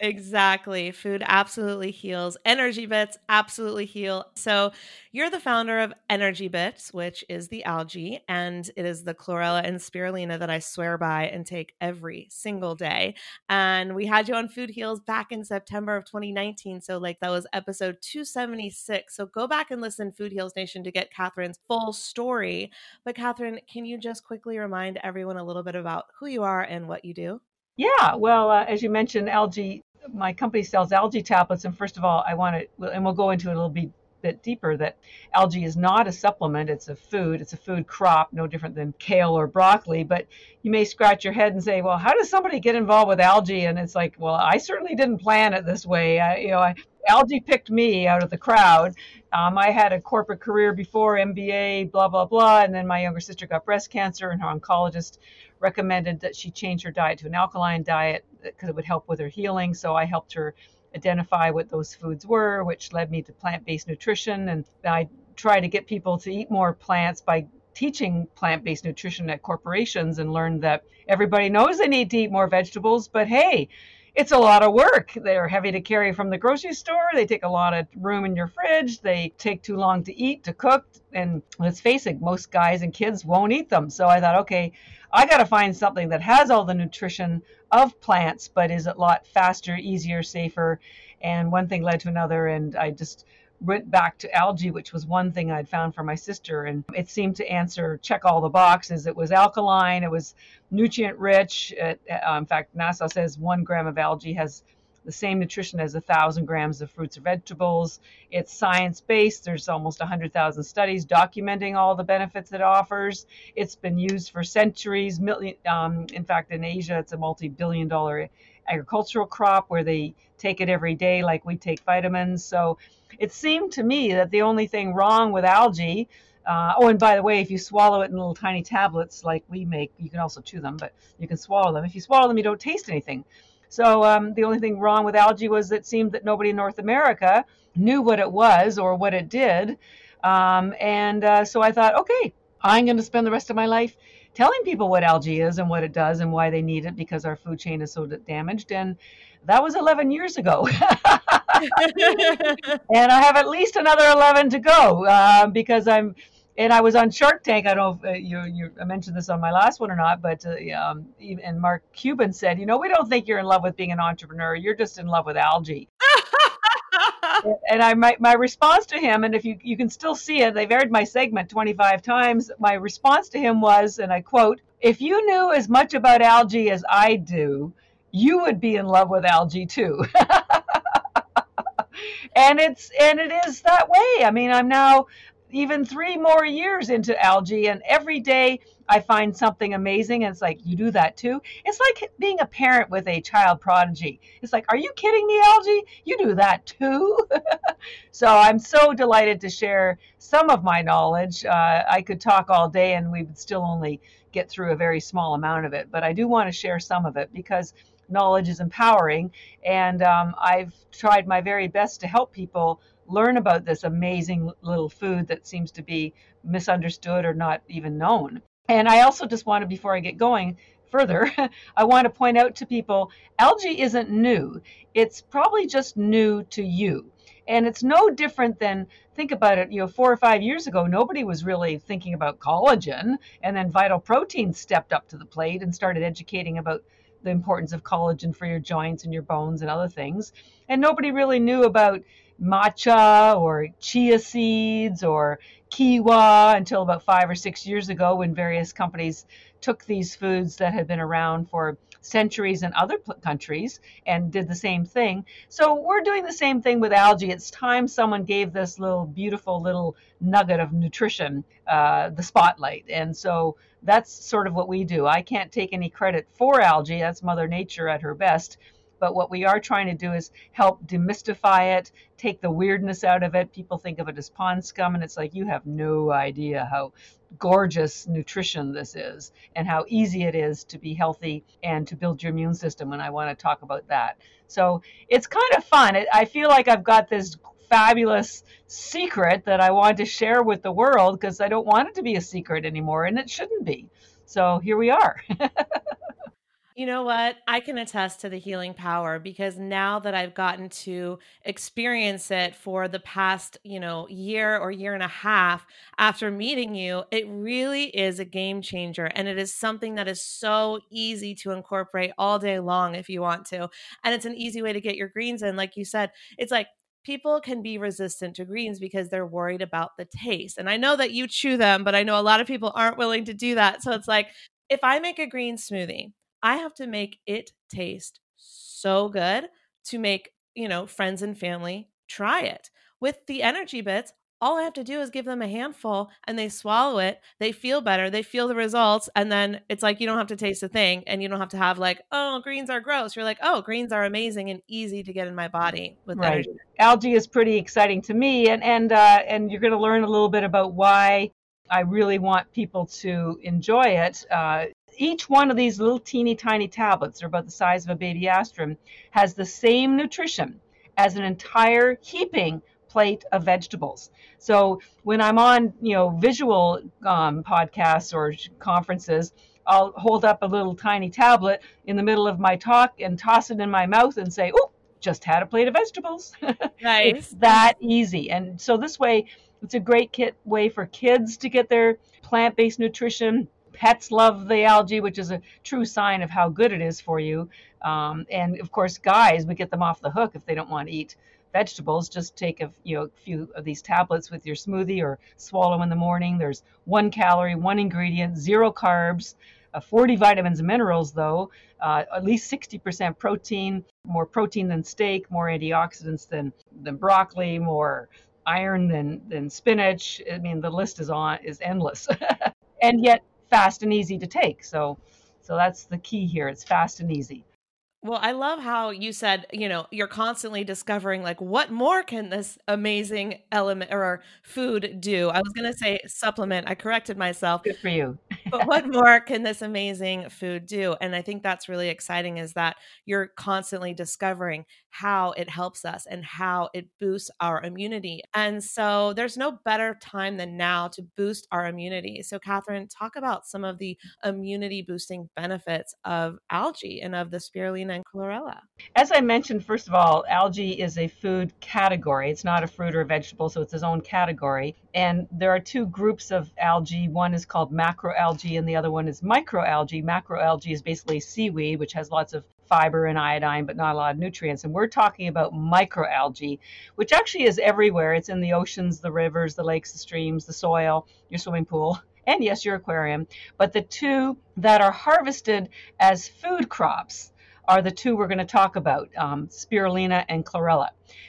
Exactly. Food absolutely heals. Energy Bits absolutely heal. So, you're the founder of Energy Bits, which is the algae, and it is the chlorella and spirulina that I swear by and take every single day. And we had you on Food Heals back in September of 2019. So, like, that was episode 276. So, go back and listen, Food Heals Nation, to get Catharine's full story. But, Catharine, can you just quickly remind everyone a little bit about who you are and what you do? Yeah, well, uh, as you mentioned, algae my company sells algae tablets, and first of all, I want to, and we'll go into it a little bit bit deeper that algae is not a supplement it's a food it's a food crop no different than kale or broccoli but you may scratch your head and say well how does somebody get involved with algae? And it's like well i certainly didn't plan it this way I, you know I, algae picked me out of the crowd um, i had a corporate career before mba blah blah blah and then my younger sister got breast cancer and her oncologist recommended that she change her diet to an alkaline diet because it would help with her healing. So I helped her identify what those foods were, which led me to plant based nutrition. And I try to get people to eat more plants by teaching plant based nutrition at corporations and learned that everybody knows they need to eat more vegetables, but hey, it's a lot of work. They're heavy to carry from the grocery store. They take a lot of room in your fridge. They take too long to eat, to cook. And let's face it, most guys and kids won't eat them. So I thought, okay, I got to find something that has all the nutrition of plants, but is a lot faster, easier, safer. And one thing led to another, and I just went back to algae, which was one thing I'd found for my sister, and it seemed to answer check all the boxes. It was alkaline, it was nutrient rich. It, uh, in fact, NASA says one gram of algae has the same nutrition as a thousand grams of fruits or vegetables. It's science based. There's almost 100,000 studies documenting all the benefits it offers. It's been used for centuries. Um, in fact, in Asia, it's a multi billion dollar agricultural crop where they take it every day like we take vitamins. So it seemed to me that the only thing wrong with algae. Uh, oh, and by the way, if you swallow it in little tiny tablets like we make, you can also chew them, but you can swallow them. If you swallow them, you don't taste anything. So um, the only thing wrong with algae was it seemed that nobody in North America knew what it was or what it did. Um, and uh, so I thought, okay, I'm going to spend the rest of my life telling people what algae is and what it does and why they need it because our food chain is so damaged. And that was 11 years ago. and I have at least another 11 to go uh, because I'm and I was on Shark Tank. I don't know if uh, you, you I mentioned this on my last one or not, but uh, um, and Mark Cuban said, you know, we don't think you're in love with being an entrepreneur. You're just in love with algae. And I my, my response to him, and if you you can still see it, they've aired my segment 25 times. My response to him was, and I quote, "If you knew as much about algae as I do, you would be in love with algae too." and it's and it is that way. I mean, I'm now even three more years into algae, and every day I find something amazing. And it's like, you do that too? It's like being a parent with a child prodigy. It's like, are you kidding me, algae? You do that too? so I'm so delighted to share some of my knowledge. Uh, I could talk all day and we would still only get through a very small amount of it, but I do want to share some of it because knowledge is empowering. And um, I've tried my very best to help people learn about this amazing little food that seems to be misunderstood or not even known. And I also just want to, before I get going further, I want to point out to people algae isn't new. It's probably just new to you. And it's no different than, think about it, you know, four or five years ago, nobody was really thinking about collagen. And then Vital Protein stepped up to the plate and started educating about the importance of collagen for your joints and your bones and other things. And nobody really knew about matcha or chia seeds or quinoa until about five or six years ago when various companies took these foods that had been around for centuries in other countries and did the same thing. So we're doing the same thing with algae. It's time someone gave this little beautiful little nugget of nutrition uh, the spotlight. And so that's sort of what we do. I can't take any credit for algae. That's Mother Nature at her best. But what we are trying to do is help demystify it, take the weirdness out of it. People think of it as pond scum, and it's like you have no idea how gorgeous nutrition this is and how easy it is to be healthy and to build your immune system. And I want to talk about that. So it's kind of fun. I feel like I've got this fabulous secret that I want to share with the world because I don't want it to be a secret anymore, and it shouldn't be. So here we are. You know what? I can attest to the healing power because now that I've gotten to experience it for the past, you know, year or year and a half after meeting you, it really is a game changer. And it is something that is so easy to incorporate all day long if you want to. And it's an easy way to get your greens in. Like you said, it's like, people can be resistant to greens because they're worried about the taste. And I know that you chew them, but I know a lot of people aren't willing to do that. So it's like if I make a green smoothie, I have to make it taste so good to make, you know, friends and family try it. With the energy bits, all I have to do is give them a handful and they swallow it. They feel better. They feel the results. And then it's like you don't have to taste a thing and you don't have to have like, oh, greens are gross. You're like, oh, greens are amazing and easy to get in my body with right. energy. Algae is pretty exciting to me. And and uh, and you're gonna learn a little bit about why I really want people to enjoy it. Uh, each one of these little teeny tiny tablets, they're about the size of a baby aspirin, has the same nutrition as an entire heaping plate of vegetables. So when I'm on, you know, visual um, podcasts or conferences, I'll hold up a little tiny tablet in the middle of my talk and toss it in my mouth and say, "Oh, just had a plate of vegetables." Nice. it's that easy. And so this way, it's a great kit way for kids to get their plant-based nutrition. Pets love the algae, which is a true sign of how good it is for you. Um, and of course, guys, we get them off the hook if they don't want to eat vegetables, just take a you know a few of these tablets with your smoothie or swallow in the morning. There's one calorie, one ingredient, zero carbs, uh, 40 vitamins and minerals though, uh, at least 60% protein, more protein than steak, more antioxidants than than broccoli, more iron than than spinach. I mean the list is on is endless, and yet fast and easy to take. So so that's the key here. It's fast and easy. Well, I love how you said, you know, you're constantly discovering like what more can this amazing element or food do? I was going to say supplement. I corrected myself. Good for you. But what more can this amazing food do? And I think that's really exciting is that you're constantly discovering how it helps us and how it boosts our immunity. And so there's no better time than now to boost our immunity. So Catharine, talk about some of the immunity boosting benefits of algae and of the spirulina and chlorella? As I mentioned, first of all, algae is a food category. It's not a fruit or a vegetable, so it's its own category. And there are two groups of algae. One is called macroalgae, and the other one is microalgae. Macroalgae is basically seaweed, which has lots of fiber and iodine, but not a lot of nutrients. And we're talking about microalgae, which actually is everywhere. It's in the oceans, the rivers, the lakes, the streams, the soil, your swimming pool and yes, your aquarium, but the two that are harvested as food crops are the two we're going to talk about um, spirulina and chlorella.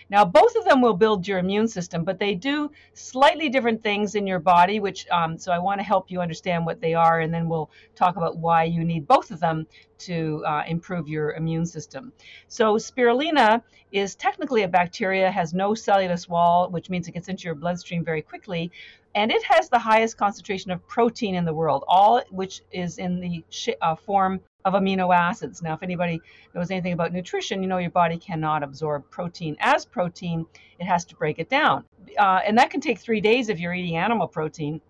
Now, both of them will build your immune system, but they do slightly different things in your body, which, um, so I want to help you understand what they are, and then we'll talk about why you need both of them to uh, improve your immune system. So, spirulina is technically a bacteria, has no cellulose wall, which means it gets into your bloodstream very quickly, and it has the highest concentration of protein in the world, all which is in the sh- uh, form of amino acids. Now, if anybody knows anything about nutrition, you know your body cannot absorb protein as protein, it has to break it down. Uh, and that can take three days if you're eating animal protein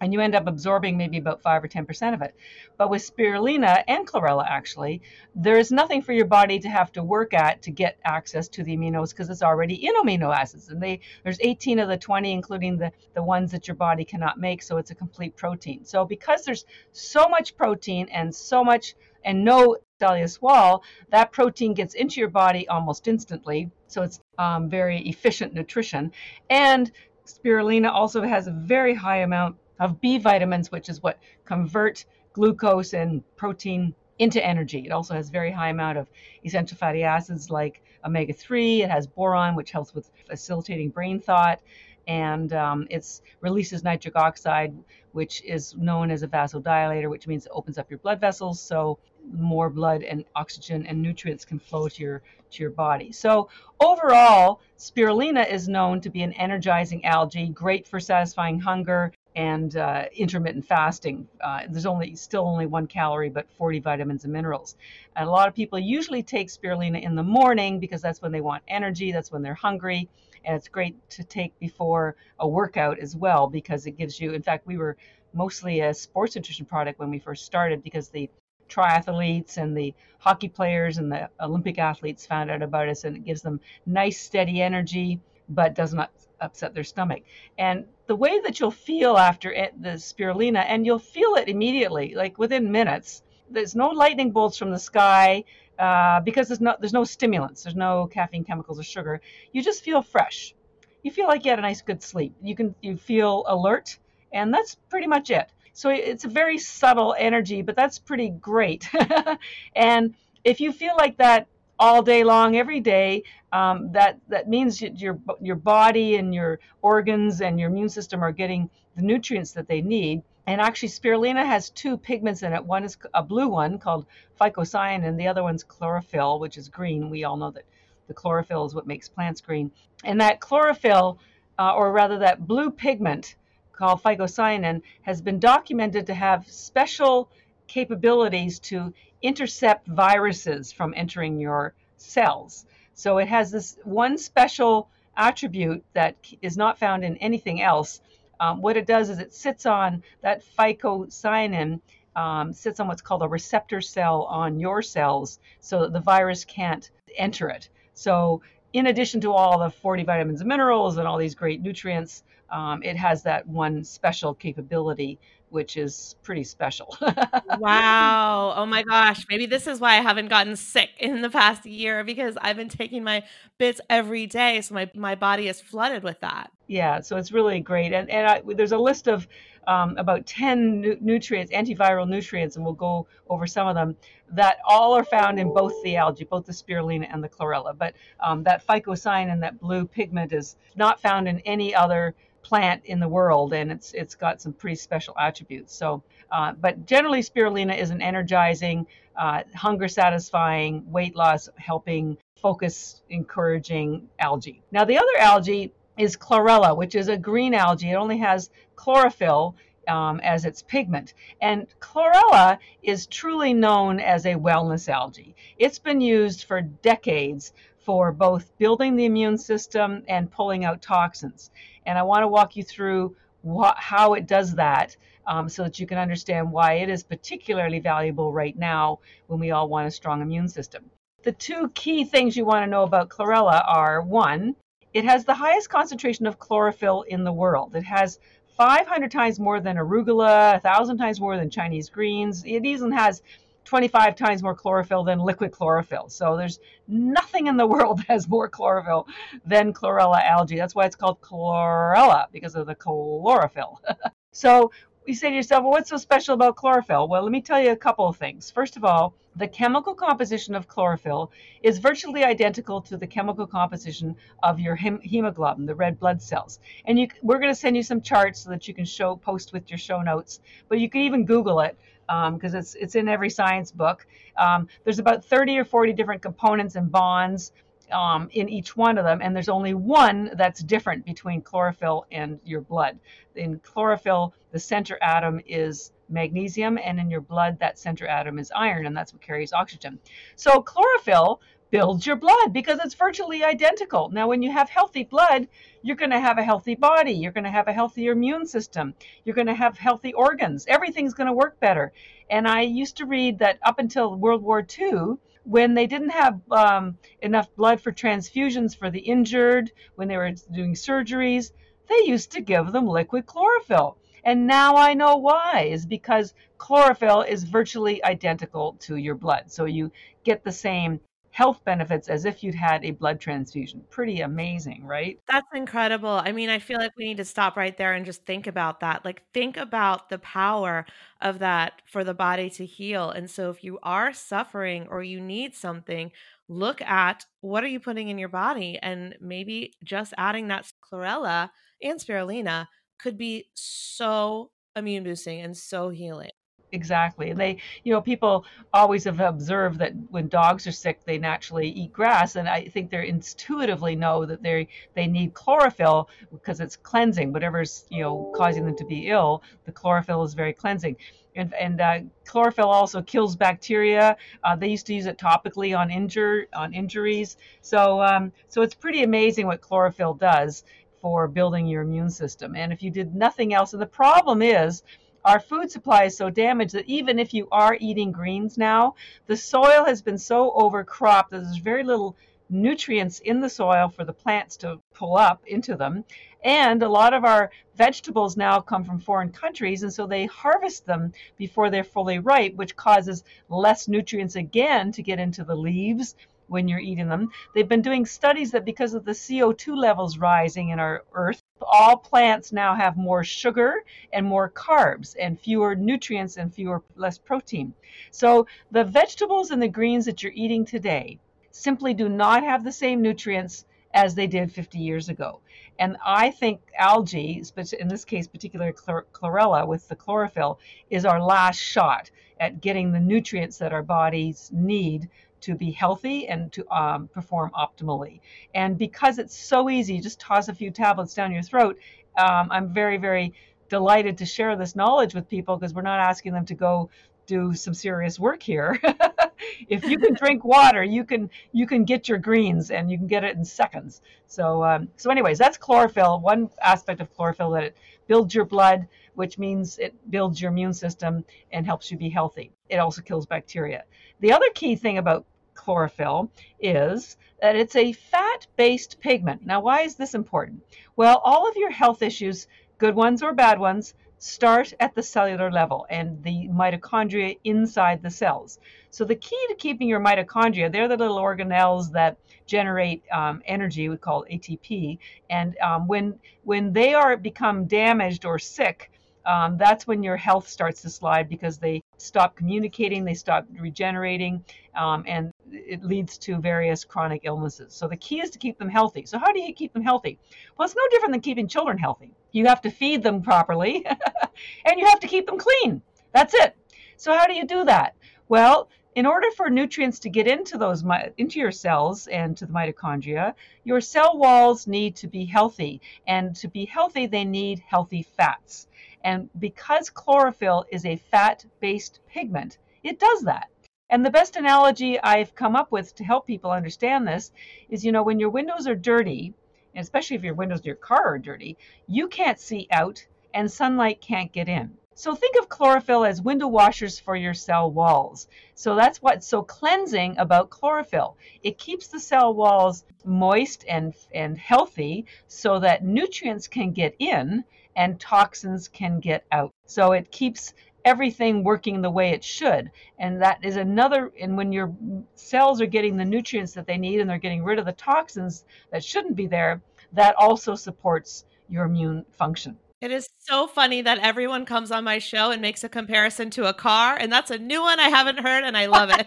and you end up absorbing maybe about 5 or 10% of it. But with spirulina and chlorella, actually, there is nothing for your body to have to work at to get access to the aminos because it's already in amino acids. And they there's 18 of the 20, including the, the ones that your body cannot make. So it's a complete protein. So because there's so much protein and so much and no cellulose wall, that protein gets into your body almost instantly. So it's um, very efficient nutrition. And spirulina also has a very high amount of B vitamins, which is what convert glucose and protein into energy. It also has very high amount of essential fatty acids like omega-3. It has boron, which helps with facilitating brain thought, and um, it releases nitric oxide, which is known as a vasodilator, which means it opens up your blood vessels, so more blood and oxygen and nutrients can flow to your to your body. So overall, spirulina is known to be an energizing algae, great for satisfying hunger, and uh, intermittent fasting. Uh, there's only still only one calorie, but 40 vitamins and minerals. And a lot of people usually take spirulina in the morning because that's when they want energy, that's when they're hungry, and it's great to take before a workout as well because it gives you. In fact, we were mostly a sports nutrition product when we first started because the triathletes and the hockey players and the Olympic athletes found out about us, and it gives them nice, steady energy, but does not upset their stomach. And the way that you'll feel after it, the spirulina, and you'll feel it immediately, like within minutes. There's no lightning bolts from the sky uh, because there's no there's no stimulants, there's no caffeine, chemicals, or sugar. You just feel fresh. You feel like you had a nice, good sleep. You can you feel alert, and that's pretty much it. So it's a very subtle energy, but that's pretty great. and if you feel like that all day long, every day, um, that that means your your body and your organs and your immune system are getting the nutrients that they need. And actually, spirulina has two pigments in it. One is a blue one called phycocyanin, and the other one's chlorophyll, which is green. We all know that the chlorophyll is what makes plants green. And that chlorophyll, uh, or rather that blue pigment called phycocyanin, has been documented to have special capabilities to intercept viruses from entering your cells. So it has this one special attribute that is not found in anything else um, what it does is it sits on that phycocyanin, um, sits on what's called a receptor cell on your cells so that the virus can't enter it. So, in addition to all the 40 vitamins and minerals and all these great nutrients, um, it has that one special capability which is pretty special. wow. Oh my gosh. Maybe this is why I haven't gotten sick in the past year because I've been taking my bits every day. So my, my body is flooded with that. Yeah. So it's really great. And, and I, there's a list of um, about 10 nu- nutrients, antiviral nutrients, and we'll go over some of them that all are found in both the algae, both the spirulina and the chlorella. But um, that phycocyanin, that blue pigment, is not found in any other plant in the world, and it's it's got some pretty special attributes. So, uh, but generally, spirulina is an energizing, uh, hunger satisfying, weight loss helping, focus encouraging algae. Now, the other algae is chlorella, which is a green algae. It only has chlorophyll um, as its pigment. And chlorella is truly known as a wellness algae. It's been used for decades for both building the immune system and pulling out toxins. And I want to walk you through what, how it does that um, so that you can understand why it is particularly valuable right now when we all want a strong immune system. The two key things you want to know about chlorella are one, it has the highest concentration of chlorophyll in the world. It has 500 times more than arugula, 1,000 times more than Chinese greens. It even has 25 times more chlorophyll than liquid chlorophyll. So there's nothing in the world that has more chlorophyll than chlorella algae. That's why it's called chlorella because of the chlorophyll. so you say to yourself, well, what's so special about chlorophyll? Well, let me tell you a couple of things. First of all, the chemical composition of chlorophyll is virtually identical to the chemical composition of your hem- hemoglobin, the red blood cells. And you, we're going to send you some charts so that you can show post with your show notes, but you can even Google it because um, it's it's in every science book. Um, there's about 30 or 40 different components and bonds um, in each one of them, and there's only one that's different between chlorophyll and your blood. In chlorophyll, the center atom is magnesium, and in your blood, that center atom is iron, and that's what carries oxygen. So chlorophyll builds your blood because it's virtually identical. Now, when you have healthy blood, you're going to have a healthy body. You're going to have a healthier immune system. You're going to have healthy organs. Everything's going to work better. And I used to read that up until World War II, when they didn't have um, enough blood for transfusions for the injured, when they were doing surgeries, they used to give them liquid chlorophyll. And now I know why, is because chlorophyll is virtually identical to your blood. So you get the same health benefits as if you'd had a blood transfusion. Pretty amazing, right? That's incredible. I mean, I feel like we need to stop right there and just think about that. Like, think about the power of that for the body to heal. And so, if you are suffering or you need something, look at what are you putting in your body and maybe just adding that chlorella and spirulina could be so immune boosting and so healing exactly. And they, you know, people always have observed that when dogs are sick, they naturally eat grass, and I think they intuitively know that they they need chlorophyll because it's cleansing. Whatever's you know causing them to be ill, the chlorophyll is very cleansing. And, and uh, chlorophyll also kills bacteria. Uh, they used to use it topically on injure on injuries. So um, so it's pretty amazing what chlorophyll does for building your immune system. And if you did nothing else, and the problem is our food supply is so damaged that even if you are eating greens now, the soil has been so overcropped that there's very little nutrients in the soil for the plants to pull up into them. And a lot of our vegetables now come from foreign countries, and so they harvest them before they're fully ripe, which causes less nutrients again to get into the leaves when you're eating them. They've been doing studies that because of the CO2 levels rising in our earth, all plants now have more sugar and more carbs and fewer nutrients and fewer less protein. So the vegetables and the greens that you're eating today simply do not have the same nutrients as they did 50 years ago. And I think algae, in this case, particularly chlorella with the chlorophyll, is our last shot at getting the nutrients that our bodies need to be healthy and to um, perform optimally. And because it's so easy, just toss a few tablets down your throat. Um, I'm very, very delighted to share this knowledge with people because we're not asking them to go do some serious work here. if you can drink water, you can you can get your greens and you can get it in seconds. So um, so anyways, that's chlorophyll. One aspect of chlorophyll that it builds your blood, which means it builds your immune system and helps you be healthy. It also kills bacteria. The other key thing about chlorophyll is that it's a fat-based pigment. Now, why is this important? Well, all of your health issues, good ones or bad ones, start at the cellular level and the mitochondria inside the cells. So the key to keeping your mitochondria, they're the little organelles that generate um, energy, we call ATP. And um, when when they are become damaged or sick, um, that's when your health starts to slide because they stop communicating, they stop regenerating, um, and it leads to various chronic illnesses. So the key is to keep them healthy. So how do you keep them healthy? Well, it's no different than keeping children healthy. You have to feed them properly, and you have to keep them clean. That's it. So how do you do that? Well, in order for nutrients to get into those into your cells and to the mitochondria, your cell walls need to be healthy, and to be healthy, they need healthy fats. And because chlorophyll is a fat-based pigment, it does that. And the best analogy I've come up with to help people understand this is, you know, when your windows are dirty, especially if your windows in your car are dirty, you can't see out and sunlight can't get in. So think of chlorophyll as window washers for your cell walls. So that's what's so cleansing about chlorophyll. It keeps the cell walls moist and, and healthy so that nutrients can get in and toxins can get out. So it keeps everything working the way it should. And that is another, and when your cells are getting the nutrients that they need and they're getting rid of the toxins that shouldn't be there, that also supports your immune function. It is so funny that everyone comes on my show and makes a comparison to a car, and that's a new one I haven't heard, and I love it.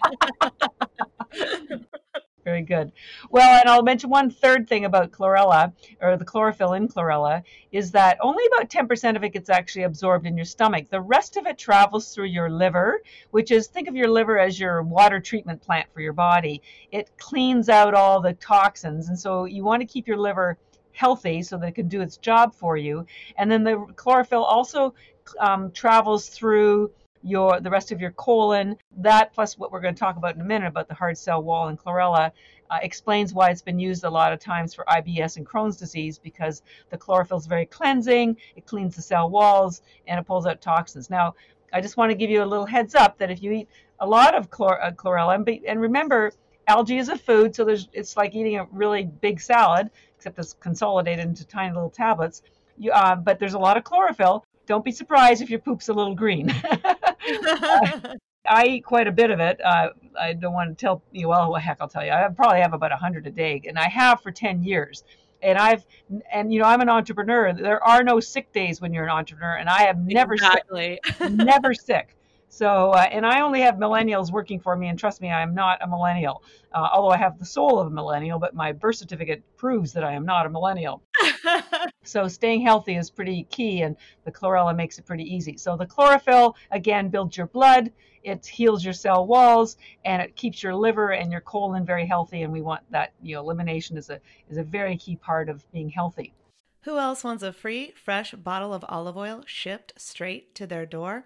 Very good. Well, and I'll mention one third thing about chlorella, or the chlorophyll in chlorella, is that only about 10% of it gets actually absorbed in your stomach. The rest of it travels through your liver, which is think of your liver as your water treatment plant for your body. It cleans out all the toxins, and so you want to keep your liver healthy so that it can do its job for you. And then the chlorophyll also um, travels through your the rest of your colon. That plus what we're going to talk about in a minute about the hard cell wall and chlorella uh, explains why it's been used a lot of times for IBS and Crohn's disease because the chlorophyll is very cleansing. It cleans the cell walls and it pulls out toxins. Now, I just want to give you a little heads up that if you eat a lot of chlor- uh, chlorella, and, and remember, algae is a food, so there's it's like eating a really big salad except it's consolidated into tiny little tablets. You, uh, but there's a lot of chlorophyll. Don't be surprised if your poop's a little green. I eat quite a bit of it. Uh, I don't want to tell you, well, heck, I'll tell you. I probably have about 100 a day, and I have for 10 years. And I've, and you know, I'm an entrepreneur. There are no sick days when you're an entrepreneur, and I have never exactly. sick, never sick. So, uh, and I only have millennials working for me, and trust me, I am not a millennial. Uh, although I have the soul of a millennial, but my birth certificate proves that I am not a millennial. so, staying healthy is pretty key, and the chlorella makes it pretty easy. So, the chlorophyll again builds your blood, it heals your cell walls, and it keeps your liver and your colon very healthy. And we want that, you know, elimination is a is a very key part of being healthy. Who else wants a free, fresh bottle of olive oil shipped straight to their door?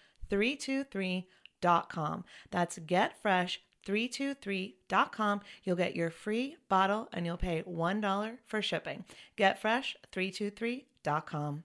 323.com. That's getfresh323.com. You'll get your free bottle and you'll pay $1 for shipping. Getfresh323.com.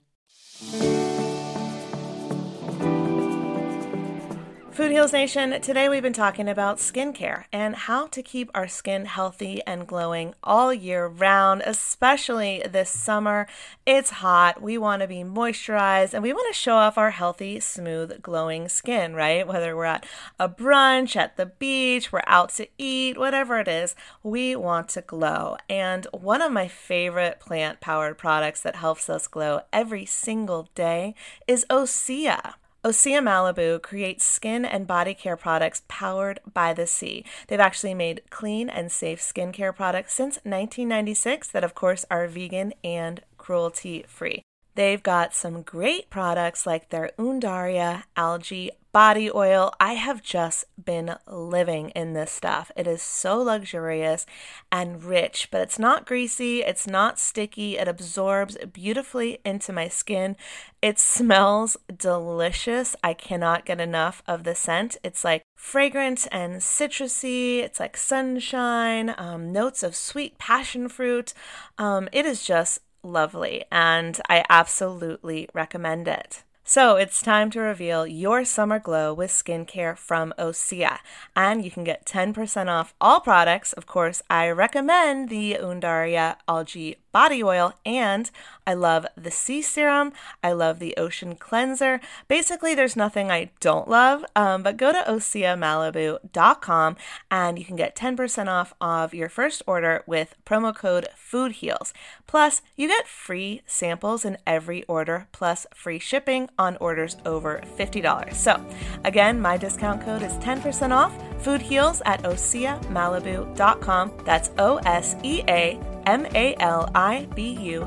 Food Heals Nation, today we've been talking about skincare and how to keep our skin healthy and glowing all year round, especially this summer. It's hot, we want to be moisturized, and we want to show off our healthy, smooth, glowing skin, right? Whether we're at a brunch, at the beach, we're out to eat, whatever it is, we want to glow. And one of my favorite plant powered products that helps us glow every single day is Osea. Osea Malibu creates skin and body care products powered by the sea. They've actually made clean and safe skincare products since 1996 that, of course, are vegan and cruelty free. They've got some great products like their Undaria algae body oil. I have just been living in this stuff. It is so luxurious and rich, but it's not greasy, it's not sticky. It absorbs beautifully into my skin. It smells delicious. I cannot get enough of the scent. It's like fragrant and citrusy. It's like sunshine, um, notes of sweet passion fruit. Um, it is just lovely, and I absolutely recommend it. So it's time to reveal your summer glow with skincare from Osea. And you can get 10% off all products. Of course, I recommend the Undaria Algae Body Oil and I love the sea serum. I love the ocean cleanser. Basically, there's nothing I don't love, um, but go to oseamalibu.com and you can get 10% off of your first order with promo code FOODHEALS. Plus, you get free samples in every order, plus free shipping on orders over $50. So, again, my discount code is 10% off Food Heals at oseamalibu.com. That's O S E A M A L I B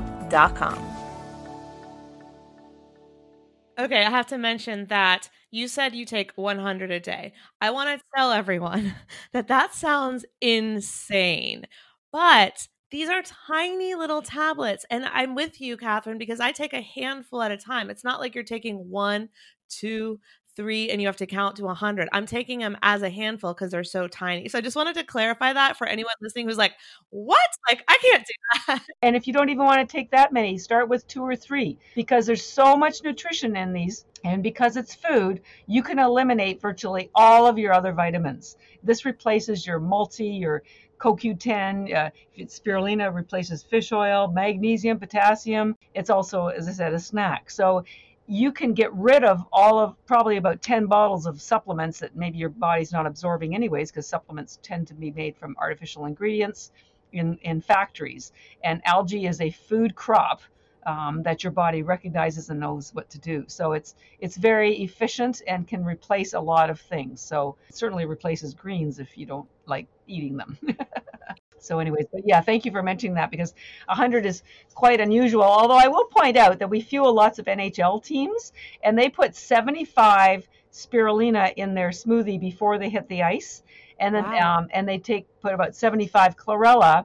com. Okay, I have to mention that you said you take 100 a day. I want to tell everyone that that sounds insane, but these are tiny little tablets. And I'm with you, Catharine, because I take a handful at a time. It's not like you're taking one, two, three and you have to count to 100. I'm taking them as a handful because they're so tiny. So I just wanted to clarify that for anyone listening who's like, what? Like, I can't do that. And if you don't even want to take that many, start with two or three because there's so much nutrition in these. And because it's food, you can eliminate virtually all of your other vitamins. This replaces your multi, your CoQ10, uh, spirulina replaces fish oil, magnesium, potassium. It's also, as I said, a snack. So you can get rid of all of probably about 10 bottles of supplements that maybe your body's not absorbing anyways because supplements tend to be made from artificial ingredients in, in factories and algae is a food crop um, that your body recognizes and knows what to do. So it's it's very efficient and can replace a lot of things. So it certainly replaces greens if you don't like eating them. so anyways, but yeah, thank you for mentioning that because 100 is quite unusual. Although I will point out that we fuel lots of NHL teams and they put 75 spirulina in their smoothie before they hit the ice. And then wow. um, and they take put about 75 chlorella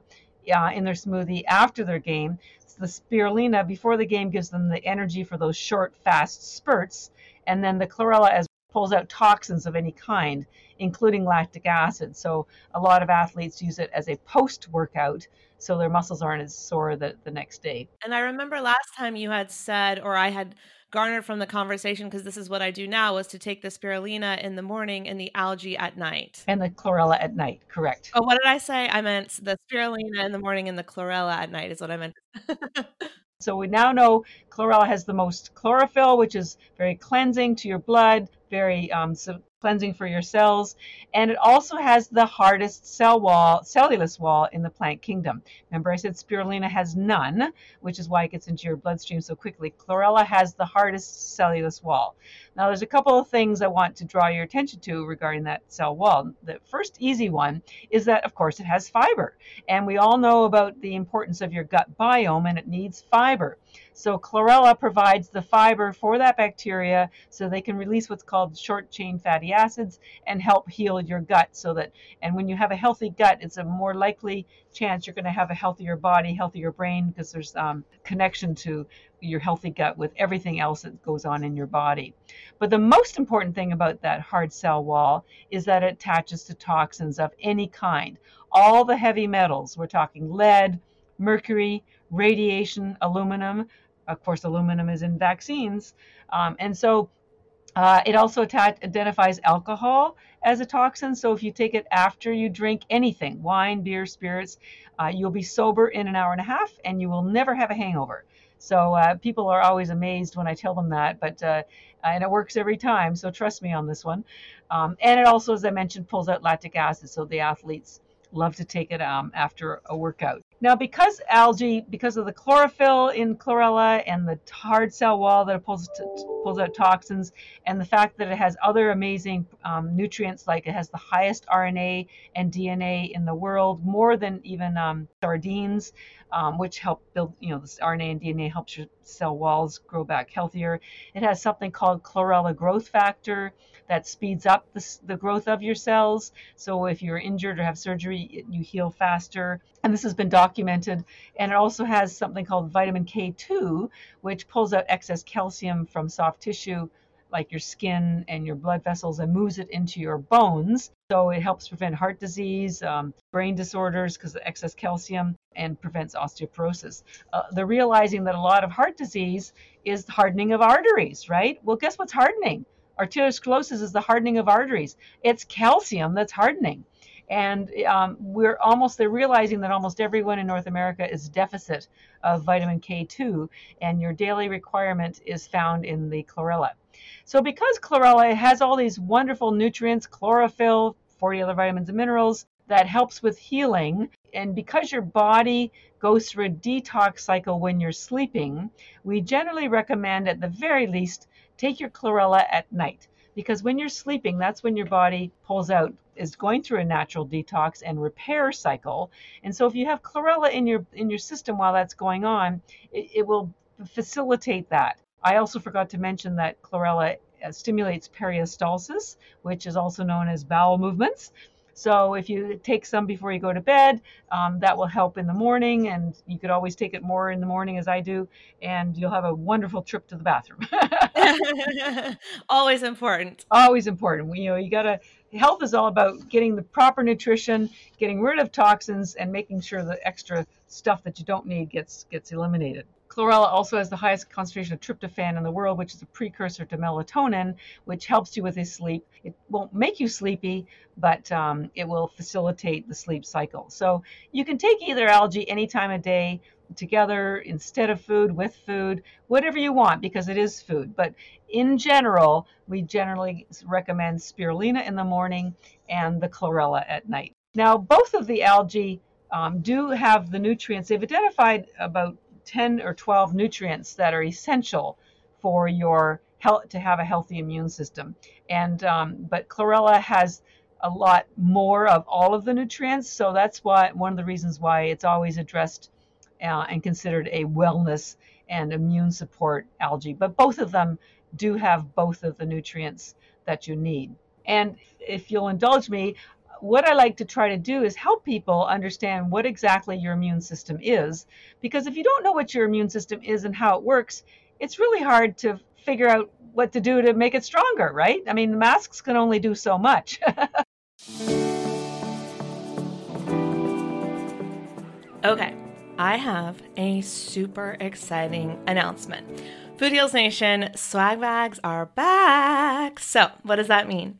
uh, in their smoothie after their game So the spirulina before the game gives them the energy for those short, fast spurts, and then the chlorella as pulls out toxins of any kind, including lactic acid. So a lot of athletes use it as a post-workout so their muscles aren't as sore the, the next day. And I remember last time you had said, or I had garnered from the conversation because this is what I do now was to take the spirulina in the morning and the algae at night. And the chlorella at night, correct. Oh, what did I say? I meant the spirulina in the morning and the chlorella at night is what I meant. so we now know chlorella has the most chlorophyll, which is very cleansing to your blood, very um, cleansing for your cells. And it also has the hardest cell wall, cellulose wall in the plant kingdom. Remember, I said spirulina has none, which is why it gets into your bloodstream so quickly. Chlorella has the hardest cellulose wall. Now, there's a couple of things I want to draw your attention to regarding that cell wall. The first easy one is that, of course, it has fiber. And we all know about the importance of your gut biome, and it needs fiber. So chlorella provides the fiber for that bacteria so they can release what's called short chain fatty acids and help heal your gut so that and when you have a healthy gut it's a more likely chance you're going to have a healthier body healthier brain because there's um, connection to your healthy gut with everything else that goes on in your body. But the most important thing about that hard cell wall is that it attaches to toxins of any kind. All the heavy metals we're talking lead mercury radiation aluminum of course, aluminum is in vaccines. Um, and so uh, it also identifies alcohol as a toxin. So if you take it after you drink anything, wine, beer, spirits, uh, you'll be sober in an hour and a half and you will never have a hangover. So uh, people are always amazed when I tell them that, but uh, and it works every time. So trust me on this one. Um, and it also, as I mentioned, pulls out lactic acid, so the athletes love to take it um, after a workout. Now, because algae, because of the chlorophyll in chlorella and the hard cell wall that pulls, pulls out toxins, and the fact that it has other amazing um, nutrients, like it has the highest RNA and DNA in the world, more than even um, sardines, um, which help build, you know, this RNA and DNA helps your cell walls grow back healthier. It has something called chlorella growth factor that speeds up the, the growth of your cells. So if you're injured or have surgery, you heal faster. And this has been documented. And it also has something called vitamin K2, which pulls out excess calcium from soft tissue like your skin and your blood vessels and moves it into your bones. So it helps prevent heart disease, um, brain disorders because of excess calcium, and prevents osteoporosis. Uh, they're realizing that a lot of heart disease is hardening of arteries, right? Well, guess what's hardening? Arteriosclerosis is the hardening of arteries. It's calcium that's hardening. And um, we're almost, they're realizing that almost everyone in North America is deficit of vitamin K2, and your daily requirement is found in the chlorella. So, because chlorella has all these wonderful nutrients, chlorophyll, 40 other vitamins and minerals, that helps with healing, and because your body goes through a detox cycle when you're sleeping, we generally recommend at the very least take your chlorella at night because when you're sleeping, that's when your body pulls out, is going through a natural detox and repair cycle. And so if you have chlorella in your in your system while that's going on, it, it will facilitate that. I also forgot to mention that chlorella uh, stimulates peristalsis, which is also known as bowel movements. So if you take some before you go to bed, um, that will help in the morning, and you could always take it more in the morning as I do, and you'll have a wonderful trip to the bathroom. Always important. Always important. You know, you gotta. Health is all about getting the proper nutrition, getting rid of toxins, and making sure the extra stuff that you don't need gets gets eliminated. Chlorella also has the highest concentration of tryptophan in the world, which is a precursor to melatonin, which helps you with your sleep. It won't make you sleepy, but um, it will facilitate the sleep cycle. So you can take either algae any time of day together instead of food, with food, whatever you want, because it is food. But in general, we generally recommend spirulina in the morning and the chlorella at night. Now, both of the algae um, do have the nutrients. They've identified about 10 or 12 nutrients that are essential for your health to have a healthy immune system. And um, but chlorella has a lot more of all of the nutrients, so that's why one of the reasons why it's always addressed uh, and considered a wellness and immune support algae. But both of them do have both of the nutrients that you need. And if you'll indulge me, what I like to try to do is help people understand what exactly your immune system is. Because if you don't know what your immune system is and how it works, it's really hard to figure out what to do to make it stronger, right? I mean, masks can only do so much. okay, I have a super exciting announcement. Food Heals Nation swag bags are back. So, what does that mean?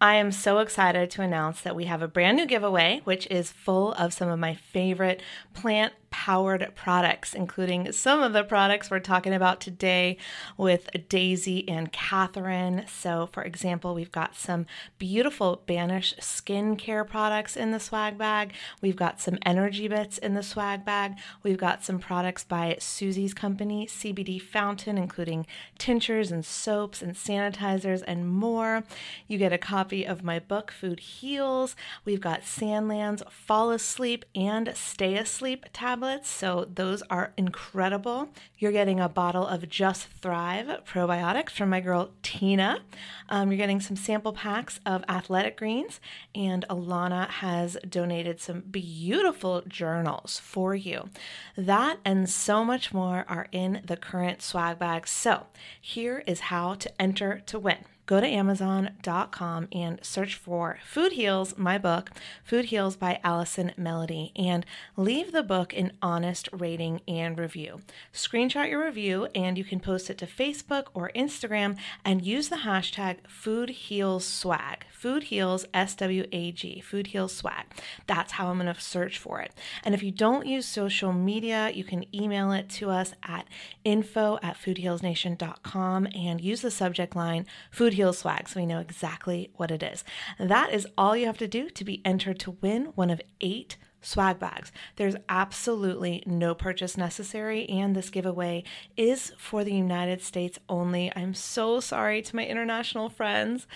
I am so excited to announce that we have a brand new giveaway, which is full of some of my favorite plant powered products, including some of the products we're talking about today with Daisy and Catharine. So, for example, we've got some beautiful Banish skincare products in the swag bag. We've got some energy bits in the swag bag. We've got some products by Susie's company, CBD Fountain, including tinctures and soaps and sanitizers and more. You get a copy of my book, Food Heals. We've got Sandland's Fall Asleep and Stay Asleep tablets tablets. So those are incredible. You're getting a bottle of Just Thrive probiotics from my girl Tina. Um, you're getting some sample packs of athletic greens, and Alana has donated some beautiful journals for you. That and so much more are in the current swag bag. So here is how to enter to win go to Amazon.com and search for Food Heals, my book, Food Heals by Allison Melody, and leave the book an honest rating and review. Screenshot your review and you can post it to Facebook or Instagram and use the hashtag Food Heals Swag. Food Heals S W A G, Food Heals Swag. That's how I'm going to search for it. And if you don't use social media, you can email it to us at info at foodhealsnation.com and use the subject line Food Heals Swag so we know exactly what it is. That is all you have to do to be entered to win one of eight swag bags. There's absolutely no purchase necessary, and this giveaway is for the United States only. I'm so sorry to my international friends,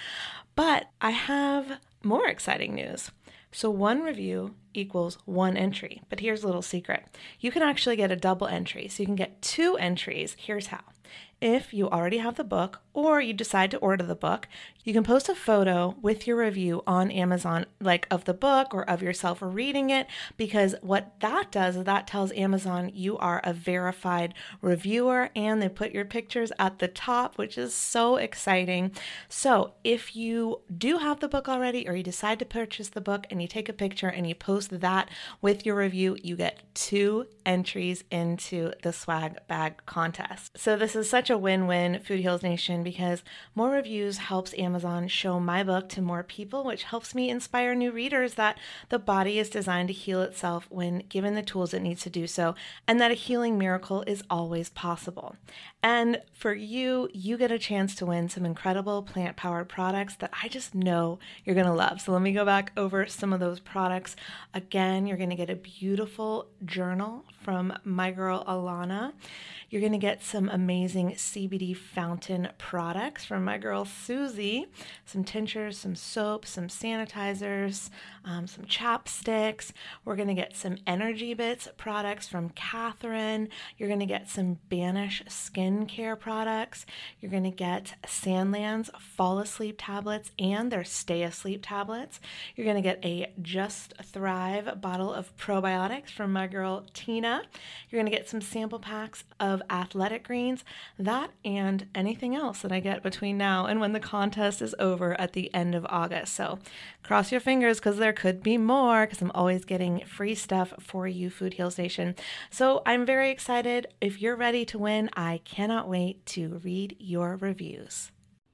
but I have more exciting news. So, one review equals one entry. But here's a little secret you can actually get a double entry. So, you can get two entries. Here's how if you already have the book or you decide to order the book, you can post a photo with your review on Amazon, like of the book or of yourself reading it, because what that does is that tells Amazon you are a verified reviewer and they put your pictures at the top, which is so exciting. So if you do have the book already or you decide to purchase the book and you take a picture and you post that with your review, you get two entries into the swag bag contest. So this is such a win-win Food Heals Nation because more reviews helps Amazon show my book to more people, which helps me inspire new readers that the body is designed to heal itself when given the tools it needs to do so, and that a healing miracle is always possible. And for you, you get a chance to win some incredible plant powered products that I just know you're going to love. So let me go back over some of those products. Again, you're going to get a beautiful journal from my girl Alana. You're going to get some amazing CBD fountain products from my girl Susie, some tinctures, some soaps, some sanitizers, um, some chapsticks. We're going to get some Energy Bits products from Catharine. You're going to get some Banish skincare products. You're going to get Sandland's Fall Asleep tablets and their Stay Asleep tablets. You're going to get a Just Thrive bottle of probiotics from my girl Tina. You're going to get some sample packs of athletic greens, that and anything else that I get between now and when the contest is over at the end of August. So cross your fingers because there could be more because I'm always getting free stuff for you, Food Heals Nation. So I'm very excited. If you're ready to win, I cannot wait to read your reviews.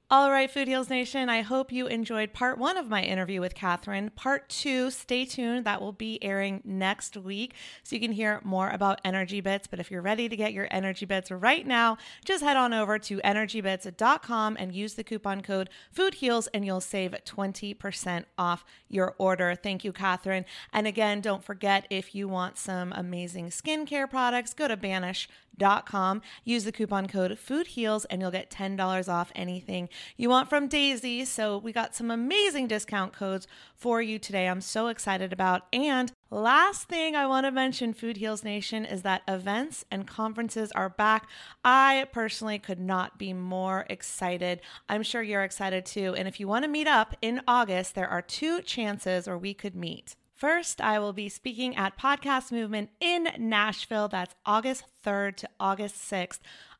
All right, Food Heals Nation, I hope you enjoyed part one of my interview with Catharine. Part two, stay tuned. That will be airing next week so you can hear more about Energy Bits. But if you're ready to get your Energy Bits right now, just head on over to energybits.com and use the coupon code Food Heals and you'll save 20% off your order. Thank you, Catharine. And again, don't forget if you want some amazing skincare products, go to Banish.com. Use the coupon code Food Heals and you'll get $10 off anything you want from Daisy. So we got some amazing discount codes for you today. I'm so excited about. And last thing I want to mention, Food Heals Nation, is that events and conferences are back. I personally could not be more excited. I'm sure you're excited too. And if you want to meet up in August, there are two chances where we could meet. First, I will be speaking at Podcast Movement in Nashville. That's August 3rd to August 6th.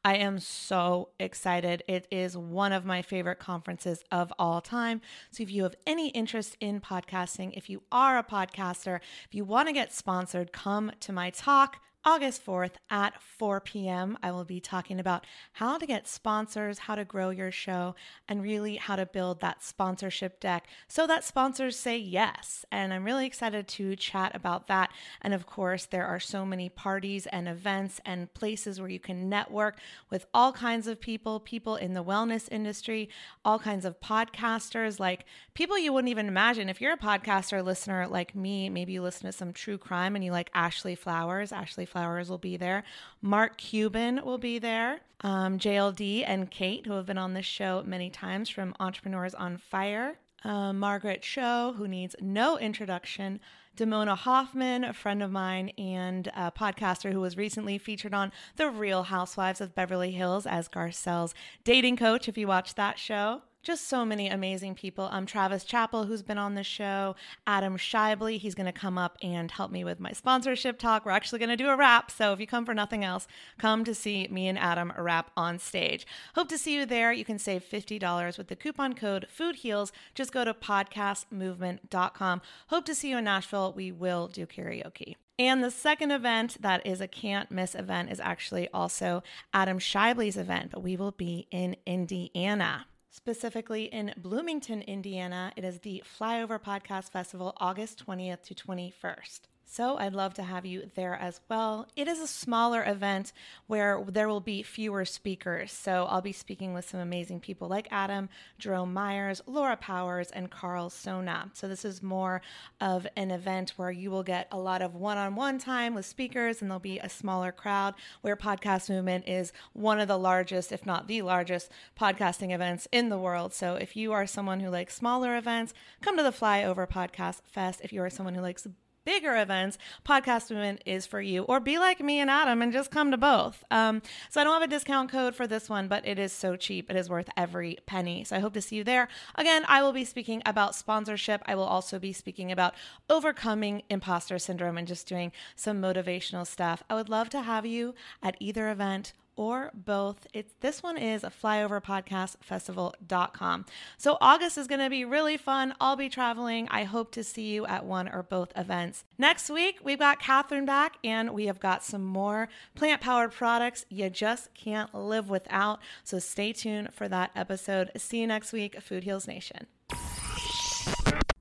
I am so excited. It is one of my favorite conferences of all time. So, if you have any interest in podcasting, if you are a podcaster, if you want to get sponsored, come to my talk. August 4th at 4 p.m., I will be talking about how to get sponsors, how to grow your show, and really how to build that sponsorship deck so that sponsors say yes. And I'm really excited to chat about that. And of course, there are so many parties and events and places where you can network with all kinds of people, people in the wellness industry, all kinds of podcasters, like people you wouldn't even imagine. If you're a podcaster listener like me, maybe you listen to some true crime and you like Ashley Flowers, Ashley Flowers will be there. Mark Cuban will be there. Um, JLD and Kate, who have been on this show many times from Entrepreneurs on Fire. Uh, Margaret Cho, who needs no introduction. Damona Hoffman, a friend of mine and a podcaster who was recently featured on The Real Housewives of Beverly Hills as Garcelle's dating coach, if you watch that show just so many amazing people. Um, Travis Chappell, who's been on the show, Adam Schaeuble, he's going to come up and help me with my sponsorship talk. We're actually going to do a rap. So if you come for nothing else, come to see me and Adam rap on stage. Hope to see you there. You can save $50 with the coupon code Food Heals. Just go to podcastmovement.com. Hope to see you in Nashville. We will do karaoke. And the second event that is a can't miss event is actually also Adam Schaeuble's event, but we will be in Indiana specifically in Bloomington, Indiana. It is the Flyover Podcast Festival, August 20th to 21st. So I'd love to have you there as well. It is a smaller event where there will be fewer speakers. So I'll be speaking with some amazing people like Adam, Jerome Myers, Laura Powers, and Carl Sona. So this is more of an event where you will get a lot of one on one time with speakers and there'll be a smaller crowd where Podcast Movement is one of the largest, if not the largest, podcasting events in the world. So if you are someone who likes smaller events, come to the Flyover Podcast Fest. If you are someone who likes bigger events, Podcast Movement is for you. Or be like me and Adam and just come to both. Um, so I don't have a discount code for this one, but it is so cheap. It is worth every penny. So I hope to see you there. Again, I will be speaking about sponsorship. I will also be speaking about overcoming imposter syndrome and just doing some motivational stuff. I would love to have you at either event or both. It's this one is a flyoverpodcastfestival.com. So August is going to be really fun. I'll be traveling. I hope to see you at one or both events. Next week, we've got Catharine back and we have got some more plant powered products you just can't live without. So stay tuned for that episode. See you next week, Food Heals Nation.